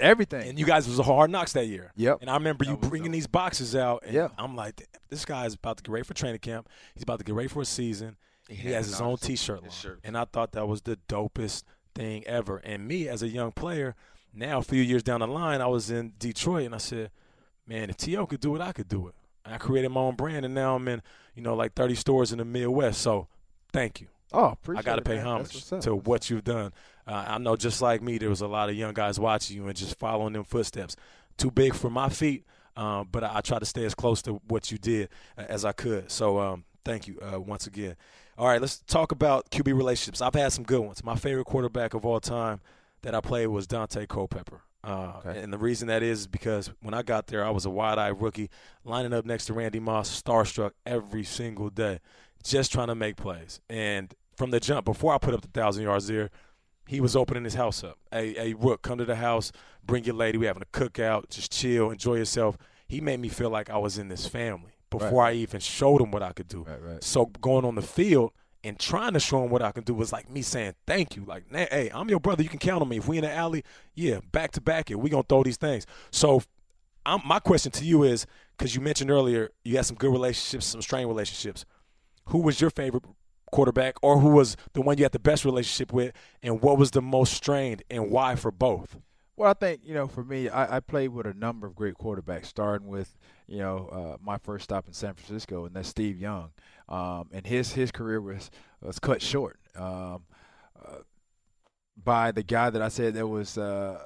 everything. and you guys was a hard knocks that year. Yep. And I remember you bringing dope. these boxes out, and Yeah. I'm like, this guy is about to get ready for training camp. He's about to get ready for a season. He, had has his own T-shirt his line, shirt. and I thought that was the dopest thing ever. And me as a young player, now a few years down the line, I was in Detroit, and I said, man, if T.O. could do it, I could do it. And I created my own brand, and now I'm in, you know, like 30 stores in the Midwest. So, thank you. oh, I got to pay man. homage That's what's up. to what you've done. Uh, I know just like me, there was a lot of young guys watching you and just following them footsteps. Too big for my feet, um, but I, I try to stay as close to what you did uh, as I could. So um, thank you uh, once again. All right, let's talk about QB relationships. I've had some good ones. My favorite quarterback of all time that I played was Daunte Culpepper. Uh, Okay. And the reason that is because when I got there, I was a wide-eyed rookie, lining up next to Randy Moss, starstruck every single day, just trying to make plays. And from the jump, before I put up the thousand yards there, he was opening his house up. Hey, hey, Rook, come to the house, bring your lady. We having a cookout, just chill, enjoy yourself. He made me feel like I was in this family before I even showed him what I could do. Right, right. So going on the field and trying to show him what I can do was like me saying thank you. Like, "Nah, hey, I'm your brother. You can count on me. If we in the alley, yeah, back to back it. We gonna throw these things. So, I'm, my question to you is because you mentioned earlier you had some good relationships, some strained relationships. Who was your favorite quarterback, or who was the one you had the best relationship with, and what was the most strained, and why for both? Well, I think you know, for me, I, I played with a number of great quarterbacks, starting with you know uh, my first stop in San Francisco, and that's Steve Young, um, and his his career was was cut short um, uh, by the guy that I said that was uh,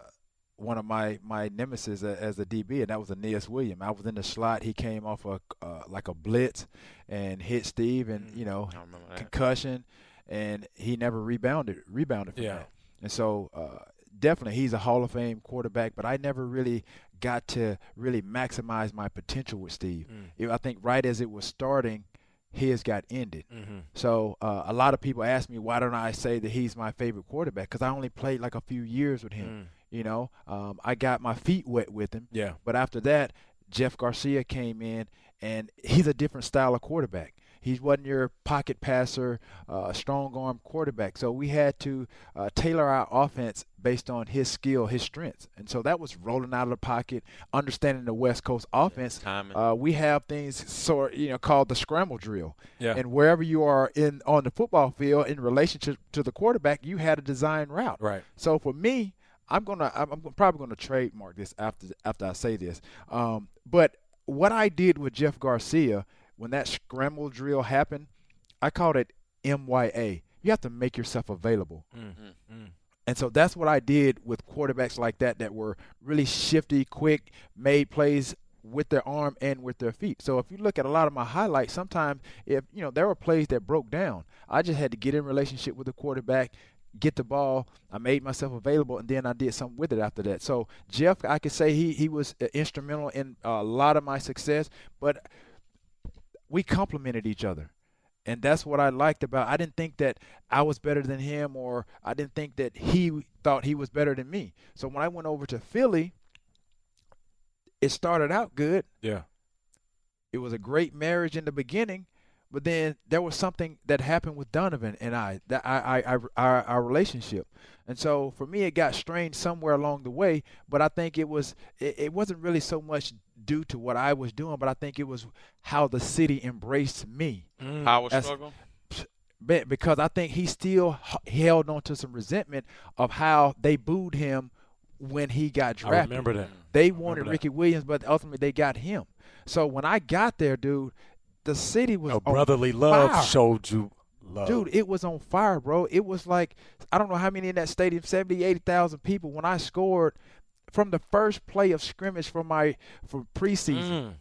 one of my my nemesis as a DB, and that was Aeneas William. I was in the slot; he came off a uh, like a blitz and hit Steve, and you know remember that. concussion, and he never rebounded rebounded from Yeah. that. And so uh, definitely he's a Hall of Fame quarterback, but I never really got to really maximize my potential with Steve. Know, I think right as it was starting, his got ended. Mm-hmm. So uh, a lot of people ask me why don't I say that he's my favorite quarterback because I only played like a few years with him. You know, um, I got my feet wet with him. Yeah. But after that, Jeff Garcia came in, and he's a different style of quarterback. He wasn't your pocket passer, uh, strong arm quarterback. So we had to uh, tailor our offense based on his skill, his strengths. And so that was rolling out of the pocket, understanding the West Coast offense. timing. Uh, we have things sort you know called the scramble drill. Yeah. And wherever you are in on the football field in relationship to the quarterback, you had a design route. Right. So for me, I'm gonna I'm, I'm probably gonna trademark this after after I say this. Um, but what I did with Jeff Garcia when that scramble drill happened, I called it MYA. You have to make yourself available. And so that's what I did with quarterbacks like that that were really shifty, quick, made plays with their arm and with their feet. So if you look at a lot of my highlights, sometimes if you know there were plays that broke down, I just had to get in relationship with the quarterback, get the ball, I made myself available, and then I did something with it after that. So Jeff, I could say he he was uh, instrumental in a lot of my success, but we complemented each other. And that's what I liked about. I didn't think that I was better than him, or I didn't think that he thought he was better than me. So when I went over to Philly, it started out good. Yeah. It was a great marriage in the beginning, but then there was something that happened with Donovan and I, that I, I, I our, our relationship, and so for me it got strained somewhere along the way. But I think it was it, it wasn't really so much due to what I was doing, but I think it was how the city embraced me. Mm. Power That's- struggle. Because I think he still held on to some resentment of how they booed him when he got drafted. I drafted. remember that. They wanted Remember that. Ricky Williams, but ultimately they got him. So when I got there, dude, the city was No, on brotherly love fire. showed you love. Dude, it was on fire, bro. It was like I don't know how many in that stadium, 70, 80,000 people. When I scored from the first play of scrimmage for my for preseason, Mm,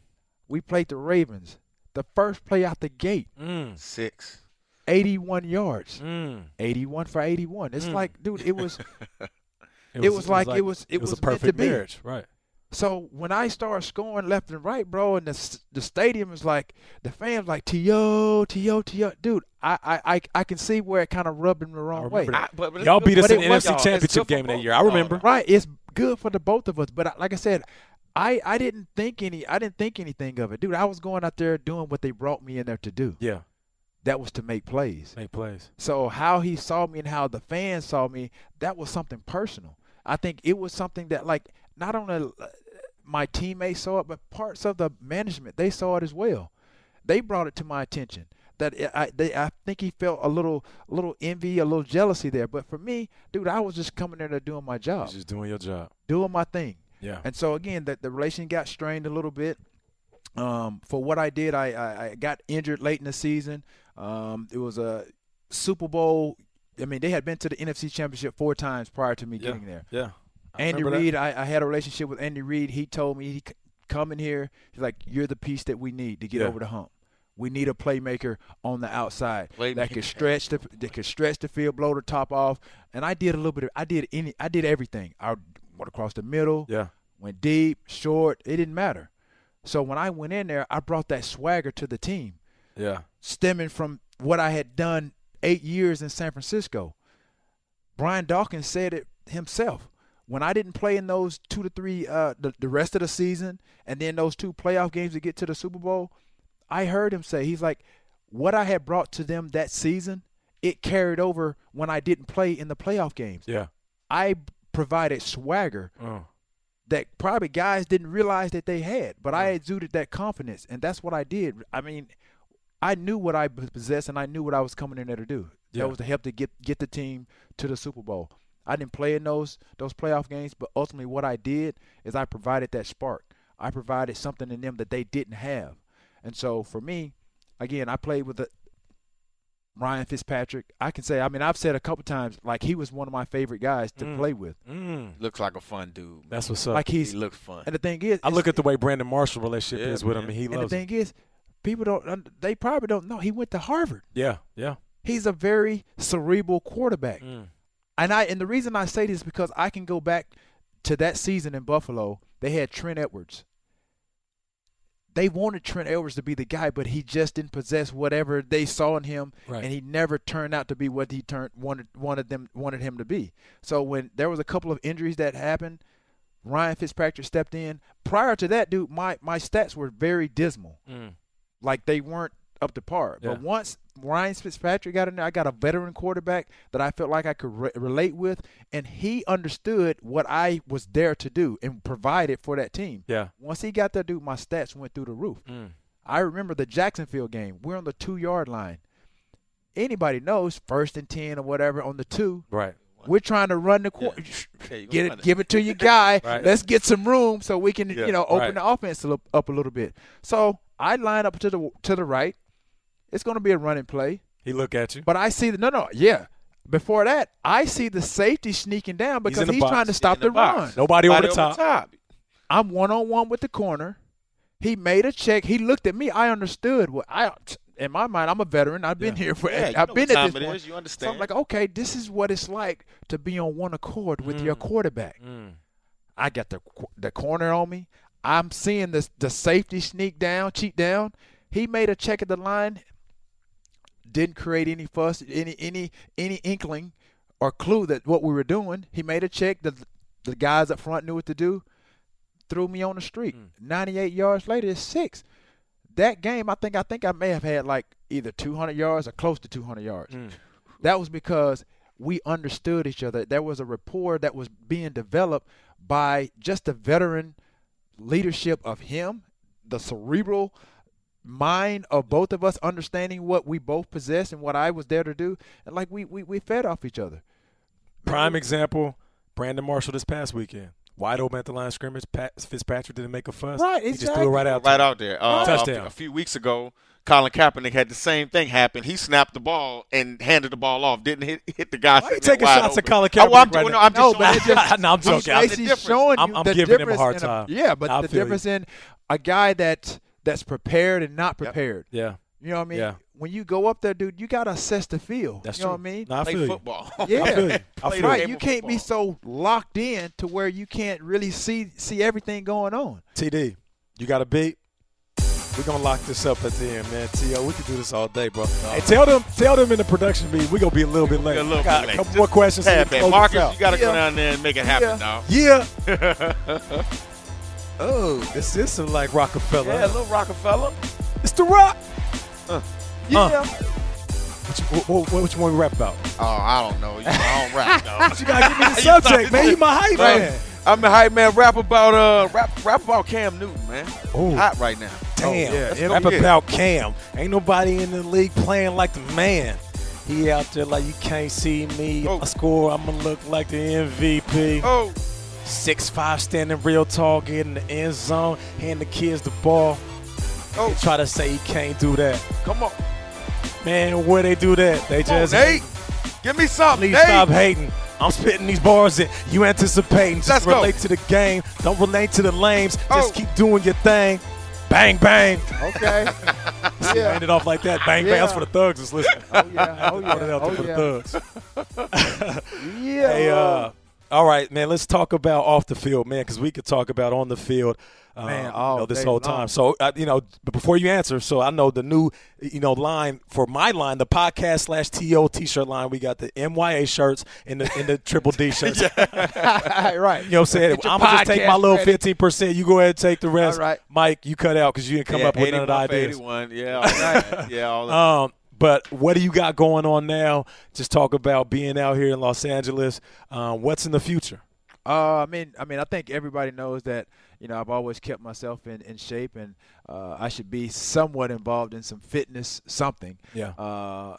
we played the Ravens. The first play out the gate, mm, Six. 81 yards. mm. 81 for 81. It's Mm. like, dude, it was It was like- it was- it was, was a meant to perfect be. marriage, right? So when I start scoring left and right, bro, and the the stadium is like the fans like to to to dude. I I I, I can see where it kind of rubbed him the wrong way. I- but- but Y'all good beat us in the was- NFC Championship good for game that year. I No, remember. Right, it's good for the both of us. But I- like I said, I I didn't think any I didn't think anything of it, dude. I was going out there doing what they brought me in there to do. Yeah, That was to make plays. make plays. So how he saw me and how the fans saw me, that was something personal. I think it was something that like not only uh, my teammates saw it, but parts of the management they saw it as well. They brought it to my attention that I they, I think he felt a little a little envy, a little jealousy there. But for me, dude, I was just coming there to doing my job, just doing your job. doing my thing. Yeah. And so again, the, the relation got strained a little bit. Um, for what I did, I, I, I got injured late in the season. Um, it was a Super Bowl. I mean, they had been to the NFC Championship four times prior to me Yeah. getting there. Yeah. I Andy. Reid, I, I had a relationship with Andy Reid. He told me he c- come in here. He's like, you're the piece that we need to get Yeah. over the hump. We need a playmaker on the outside that Playmaker. could stretch the that could stretch the field, blow the top off. And I did a little bit of I did any I did everything. I went across the middle, Yeah. went deep, short. It didn't matter. So when I went in there, I brought that swagger to the team, Yeah. stemming from what I had done eight years in San Francisco. Brian Dawkins said it himself. When I didn't play in those two to three, uh, the, the rest of the season, and then those two playoff games to get to the Super Bowl, I heard him say, he's like, what I had brought to them that season, it carried over when I didn't play in the playoff games. Yeah. I provided swagger Oh. that probably guys didn't realize that they had, but I exuded that confidence, and that's what I did. I mean, I knew what I possessed, and I knew what I was coming in there to do. Yeah. That was to help to get get the team to the Super Bowl. I didn't play in those those playoff games, but ultimately what I did is I provided that spark. I provided something in them that they didn't have, and so for me, again, I played with the Ryan Fitzpatrick. I can say, I mean, I've said a couple times, like he was one of my favorite guys to Mm. play with. Mm. Looks like a fun dude. That's what's up. Like He looks fun. and the thing is, I look at the way Brandon Marshall relationship Yeah, is with him, and he And the loves him. thing is, people don't. They probably don't know he went to Harvard. Yeah. Yeah. He's a very cerebral quarterback, Mm. and I and the reason I say this is because I can go back to that season in Buffalo. They had Trent Edwards. They wanted Trent Edwards to be the guy, but he just didn't possess whatever they saw in him, Right. and he never turned out to be what he turned wanted wanted them wanted him to be. So when there was a couple of injuries that happened, Ryan Fitzpatrick stepped in. Prior to that, dude, my my stats were very dismal. Mm. like they weren't up to par. Yeah. But once Ryan Fitzpatrick got in there, I got a veteran quarterback that I felt like I could re- relate with, and he understood what I was there to do and provided for that team. Yeah. Once he got there, dude, my stats went through the roof. Mm. I remember the Jacksonville game. We're on the two yard line. Anybody knows first and ten or whatever on the two. Right. We're trying to run the quarter. Yeah, you Get it, it. give it to your guy. Right. Let's get some room so we can, Yeah, you know, open right. the offense up a little bit. So I line up to the to the right. It's going to be a running play, He look at you. but I see the no, no, yeah. Before that, I see the safety sneaking down because in the he's, trying to stop the, the run. Nobody over Body the top. I'm one on one with the corner. He made a check. He looked at me. I understood what I. In my mind, I'm a veteran. I've been Yeah. here for. Yeah, you I've been at this it point. is. You So understand. I'm like, okay, this is what it's like to be on one accord with your quarterback. Mm. I got the the corner on me. I'm seeing the the safety sneak down, cheat down. He made a check at the line. Didn't create any fuss, any any any inkling or clue that what we were doing. He made a check. The the guys up front knew what to do. Threw me on the street. Hmm. 98 yards later, it's six. That game, I think I think I may have had like either 200 yards or close to 200 yards. Hmm. That was because we understood each other. There was a rapport that was being developed by just the veteran leadership of him, the cerebral mind of both of us understanding what we both possess and what I was there to do. And like we we, we fed off each other. Prime example, Brandon Marshall this past weekend. Wide open at the line of scrimmage. Pat, Fitzpatrick didn't make a fuss. Right, He just threw it right out. right out there. Uh, Touchdown. A, few weeks ago, Colin Kaepernick had the same thing happen. He snapped the ball and handed the ball off. Didn't hit hit the guy. Why you taking wide shots at open. Colin Oh, well, I'm Kaepernick right doing- now? I'm just No, showing but you- just, No, I'm he's joking. I'm- basically difference. showing I'm- you I'm the giving him a hard in time. yeah, but I the feel you. difference in a guy that that's prepared and not prepared. Yeah, You know what I mean? Yeah. When you go up there, dude, you gotta assess the field. that's you know true. what I mean? No, I Play feel football. Yeah. I feel you. I Play feel right. you. game You of can't be so locked in to where you can't really see see everything going on. TD, you got a beat? We're gonna lock this up at the end, man. T.O., we could do this all day, bro. Hey, tell them, tell them in the production meeting we're gonna be a little bit late. A little got bit late. a couple Just more questions. so we Tad can bit. close this Marcus, out. you got to Yeah. go down there and make it happen Yeah. now. Yeah. oh, this is some like Rockefeller. Yeah, little Rockefeller. It's the Rock. Yeah. What you, what, what, what you want to rap about? Oh, I don't know. You I don't rap though. You gotta give me the subject, man. You my hype Right. man. I'm a hype man. Rap about uh, rap rap about Cam Newton, man. Ooh. Hot right now. Damn. yeah, Let's rap yeah. about Cam. Ain't nobody in the league playing like the man. He out there like you can't see me. Oh. I score, I'ma look like the MVP. Oh, Six five standing real tall, get in the end zone, hand the kids the ball. oh, They try to say he can't do that. come on, Man, where they do that? They come on, just Nate. Give me something, please Nate. stop hating. I'm spitting these bars and you anticipating. Just Let's go. relate to the game. Don't relate to the lames. Oh. Just keep doing your thing. Bang bang. Okay. Yeah. ended off like that. Bang bang. That's for the thugs that's listening. Oh yeah. Oh it yeah. Oh for yeah. the thugs. Yeah. Hey, uh, all right, man. Let's talk about off the field, man, because we could talk about on the field, uh, Man, you all know, this whole long. time. So, uh, you know, but before you answer, so I know the new, you know, line for my line, the podcast slash to t-shirt line. We got the MYA shirts and the and the triple D shirts. right. You know what I'm saying? I'm gonna just take my little fifteen percent. You go ahead and take the rest. All right. Mike, you cut out because you didn't come yeah, up with none of the ideas. 81. Yeah, all right. yeah, all. Um, but what do you got going on now? Just talk about being out here in Los Angeles. Um, what's in the future? Uh, I mean, I mean, I think everybody knows that you know I've always kept myself in, in shape, and uh, I should be somewhat involved in some fitness, something. Yeah. Uh,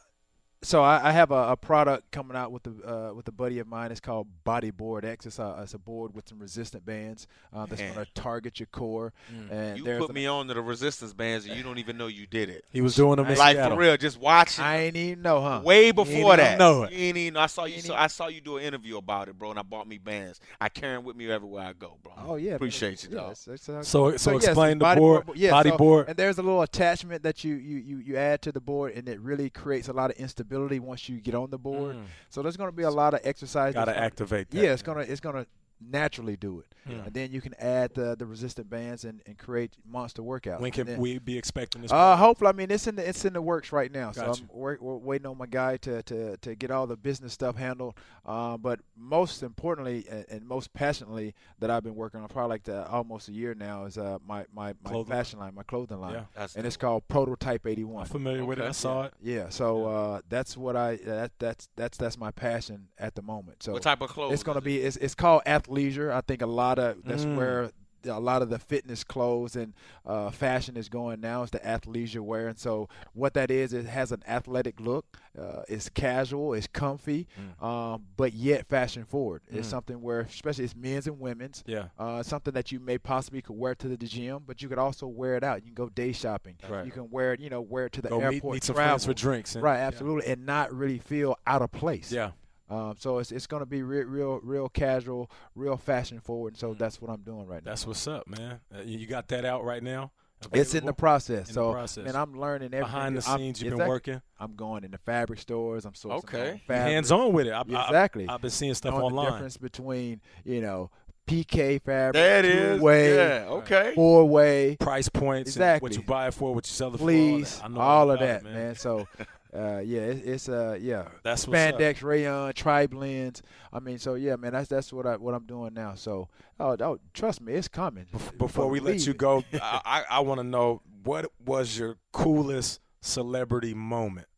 so I, I have a, a product coming out with the uh, with a buddy of mine. It's called Bodyboard X. It's a, it's a board with some resistant bands uh, that's going to target your core. And You put an- me on to the resistance bands, and you don't even know you did it. He was doing them Like Seattle. for real, just watching. I ain't even know, huh? Way ain't before even that, know it. You ain't even. I saw you. ain't So, I saw you do an interview about it, bro, and I bought me bands. I carry them with me everywhere I go, bro. Oh yeah, man. appreciate you, Yeah, dog. it's- it's, uh, So, so, yes, explain the body board, yeah, body so- board. And there's a little attachment that you, you, you, you add to the board, and it really creates a lot of instability once you get on the board. Mm. So there's going to be a lot of exercise. Got to activate that. Yeah, it's gonna it's gonna naturally do it, Hmm. and then you can add the the resistant bands and, and create monster workouts. When can then- we be expecting this? Uh, hopefully, I mean it's in the it's in the works right now. So Gotcha. I'm wait, we're waiting on my guy to, to, to get all the business stuff handled. Uh, but most importantly and, and most passionately that I've been working on probably like the, almost a year now is uh, my my, my Clothing fashion line, my clothing line, Yeah. That's and it's called Prototype 81. I'm familiar with it. I Okay. saw it. Yeah, so uh, that's what I that that's that's that's my passion at the moment. So What type of clothes? it's going to be it's, it's called athleisure. I think a lot of that's Mm. where a lot of the fitness clothes and uh, fashion is going now is the athleisure wear. And so what that is, it has an athletic look. Uh, it's casual, it's comfy, um, but yet fashion forward. It's Mm. something where, especially it's men's and women's. Yeah. Uh, something that you may possibly could wear to the gym, but you could also wear it out. You can go day shopping. Right. You can wear it, you know, wear it to the Go airport. meet, meet some travel. friends for drinks. And, Right, absolutely, and not really feel out of place. Yeah. Um, so it's it's going to be real, real, real casual, real fashion forward. So Mm. that's what I'm doing right now. That's what's up, man. Uh, you you got that out right now? It's in the process. In the so process. man, I'm learning everything. Behind the I'm- scenes, you've been working. I'm going into fabric stores. I'm sourcing Okay. my own You fabric. hands on with it. I, I- Exactly. I've been seeing stuff Knowing online. The difference between you know PK fabric, There it is. two-way, Yeah. Okay. four way, Price points, and Exactly. what you buy it for, what you sell it fleece, for. I know all of about that, it, man. So uh, yeah, it, it's uh, yeah, That's what's spandex, rayon, tri blends. I mean, so yeah, man, that's that's what I what I'm doing now. So, oh, oh trust me, it's coming. Before we let you go, I, I, I want to know what was your coolest celebrity moment?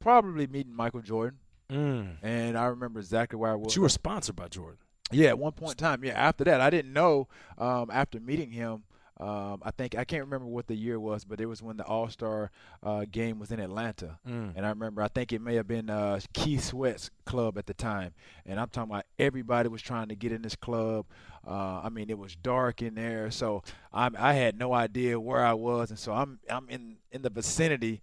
Probably meeting Michael Jordan, Mm. and I remember exactly where I was. But you were sponsored by Jordan. Yeah, at one point in time. Yeah, after that, I didn't know. Um, after meeting him, um, I think I can't remember what the year was, but it was when the All Star uh, game was in Atlanta, Mm. and I remember I think it may have been uh, Keith Sweat's club at the time, and I'm talking about everybody was trying to get in this club. Uh, I mean, it was dark in there, so I'm, I had no idea where I was, and so I'm I'm in in the vicinity.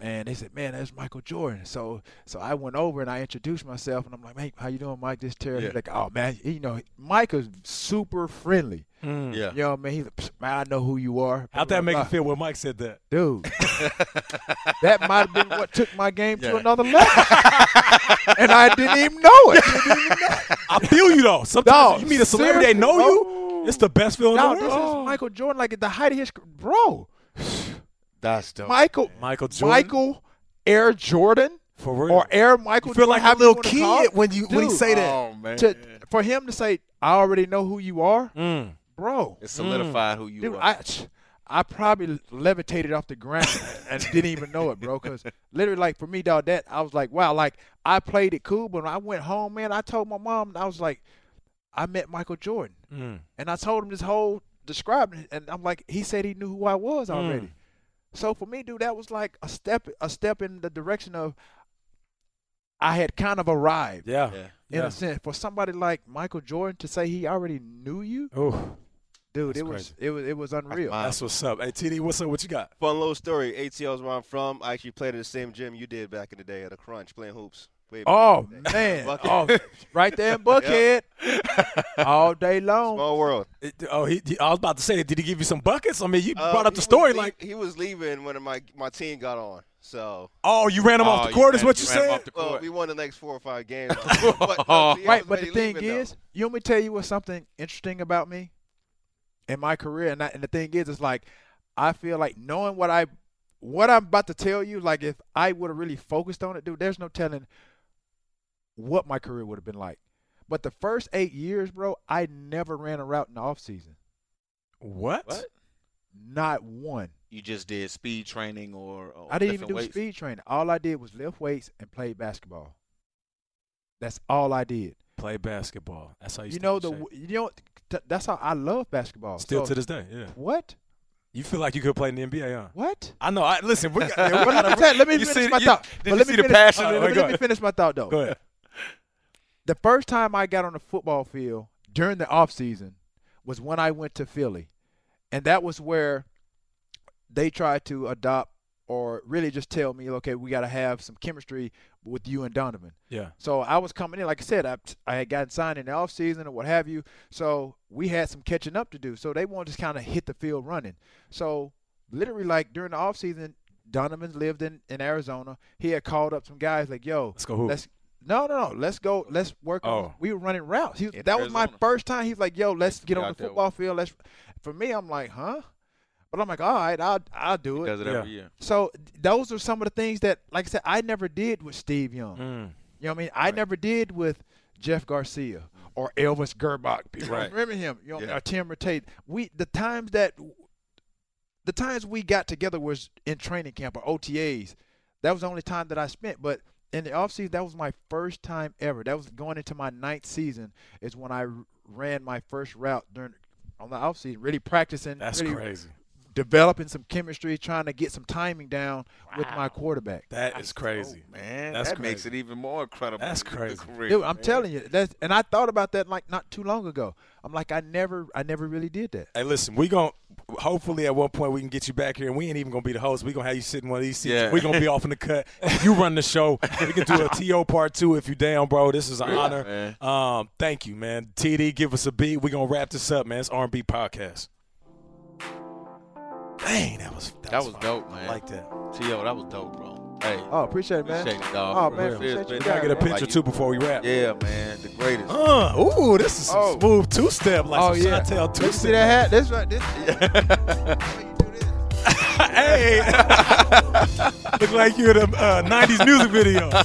And they said, "Man, that's Michael Jordan." So, so I went over and I introduced myself, and I'm like, "Hey, how you doing, Mike? This Terry." Yeah. Like, "Oh man, you know, Mike is super friendly. Mm. Yeah. You know what I mean? He's like, man, I know who you are." How'd that make you feel when Mike said that? dude? that might have been what took my game to another level, and I didn't even know it. Didn't even know. I feel you though. Sometimes No, you meet a celebrity they know seriously, you. It's the best feeling No, in the world. this is Michael Jordan, like at the height of his, bro. That's dope. Michael, Michael Jordan. Michael Air Jordan for real. or Air Michael. you feel like a however you little wanna kid when you when you say that. Oh man, to, for him to say, "I already know who you are," Mm. bro. it solidified who you Dude, are. I, I probably levitated off the ground and didn't even know it, bro. Because literally, like for me, dog, that I was like, wow, like I played it cool, but when I went home, man, I told my mom, I was like, I met Michael Jordan, Mm. and I told him this whole describing, and I'm like, he said he knew who I was already. So for me, dude, that was like a step, a step in the direction of I had kind of arrived. Yeah. yeah. In Yeah. a sense, for somebody like Michael Jordan to say he already knew you, Oh, dude, That's it was it was it was unreal. Wow. that's what's up. Hey, TD, what's up? What you got? Fun little story. ATL is where I'm from. I actually played at the same gym you did back in the day at a Crunch playing hoops. Way Oh in the day. man! Oh, right there in Buckhead, all day long. Small world. It- oh, he, he- I was about to say, did he give you some buckets? I mean, you Uh, brought up the story lea- like, he was leaving when my my team got on. So oh, you ran him off Oh, the you court, is what you, you ran him said? off the well, we won the next four or five games. but, no, see, Right, but the thing leaving, though. is, you want me to tell you what something interesting about me in my career, and, I, and the thing is, it's like I feel like knowing what I what I'm about to tell you, like if I would have really focused on it, dude, there's no telling what my career would have been like. But the first eight years, bro, I never ran a route in the off season. What? What? Not one. You just did speed training or, or I didn't even do weights? speed training. All I did was lift weights and play basketball. That's all I did. Play basketball. That's how you. You know the shape. you know th- that's how I love basketball. Still So- to this day, yeah. what? You feel like you could play in the NBA, huh? What? I know. I listen. We got, we Well, let, me gotta- let me finish see- my you- thought. did But you let see me the finish, passion let, me- let me finish my thought though. Go ahead. The first time I got on the football field during the off season was when I went to Philly, and that was where they tried to adopt or really just tell me, okay, we got to have some chemistry with you and Donovan. Yeah. So I was coming in, like I said, I, I had gotten signed in the off season or what have you. So we had some catching up to do. So they wanted to just kind of hit the field running. So literally, like during the off season, Donovan lived in, in Arizona. He had called up some guys like, "Yo, Let's go hoop. let's no, no, no, let's go, let's work on." Oh. We were running routes. He, In that was my first time. He's like, "Yo, let's get Get on the there football field." Let's. For me, I'm like, "Huh?" But I'm like, "All right, I'll I'll do it." Does it Yeah. every year. So those are some of the things that, like I said, I never did with Steve Young. Mm. You know what I mean? I never did with Jeff Garcia or Elvis Grbac. People Right. remember him? You know, Yeah. or Tim Tate. We the times that the times we got together was in training camp or OTAs. That was the only time that I spent. But in the offseason, that was my first time ever. That was going into my ninth season. Is when I ran my first route during on the offseason, really practicing, That's really crazy. developing some chemistry, trying to get some timing down with my quarterback. That is crazy. Man, That's that makes it even more incredible. That's crazy. career, Dude, I'm man. telling you, that's and I thought about that like not too long ago. I'm like, I never, I never really did that. Hey, listen, we gon' hopefully at one point we can get you back here, and we ain't even gonna be the host. We gonna have you sit in one of these seats. Yeah. We gonna be off in the cut. You run the show. We can do a To part two if you down, bro. This is an Yeah, honor. man. Um, thank you, man. TD, give us a beat. We gonna wrap this up, man. It's R&B podcast. Dang, that was that, That was, was dope, I man. like that. T.O., that was dope, bro. Hey, Oh, appreciate it, man. appreciate it, dog. Oh man, real. appreciate It's you been- Can I get a man. picture Like too before we wrap? Yeah, man, the greatest. Uh, ooh, this is some Oh. smooth two step, like Oh some yeah, Chantel two Let me see that hat. This right. This. Yeah. How you do this? Hey, look like you're in a uh, '90s music video.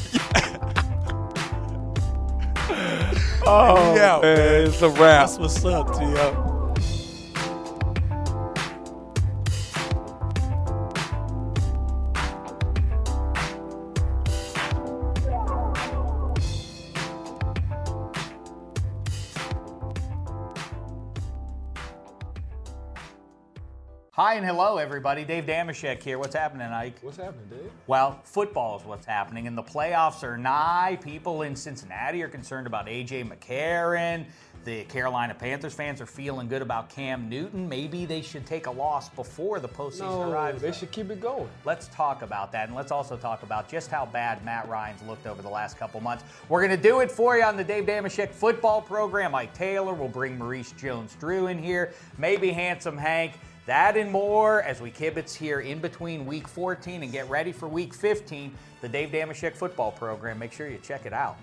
Oh, Yeah, man, it's a wrap. That's what's up, T.O. Hi and hello, everybody. Dave Dameshek here. What's happening, Ike? What's happening, Dave? Well, football is what's happening, and the playoffs are nigh. People in Cincinnati are concerned about A.J. McCarron. The Carolina Panthers fans are feeling good about Cam Newton. Maybe they should take a loss before the postseason No, arrives. they should keep it going. Let's talk about that, and let's also talk about just how bad Matt Ryan's looked over the last couple months. We're going to do it for you on the Dave Dameshek football program. Mike Taylor will bring Maurice Jones-Drew in here, maybe Handsome Hank. That and more as we kibitz here in between week 14 and get ready for week 15, the Dave Dameshek football program. Make sure you check it out.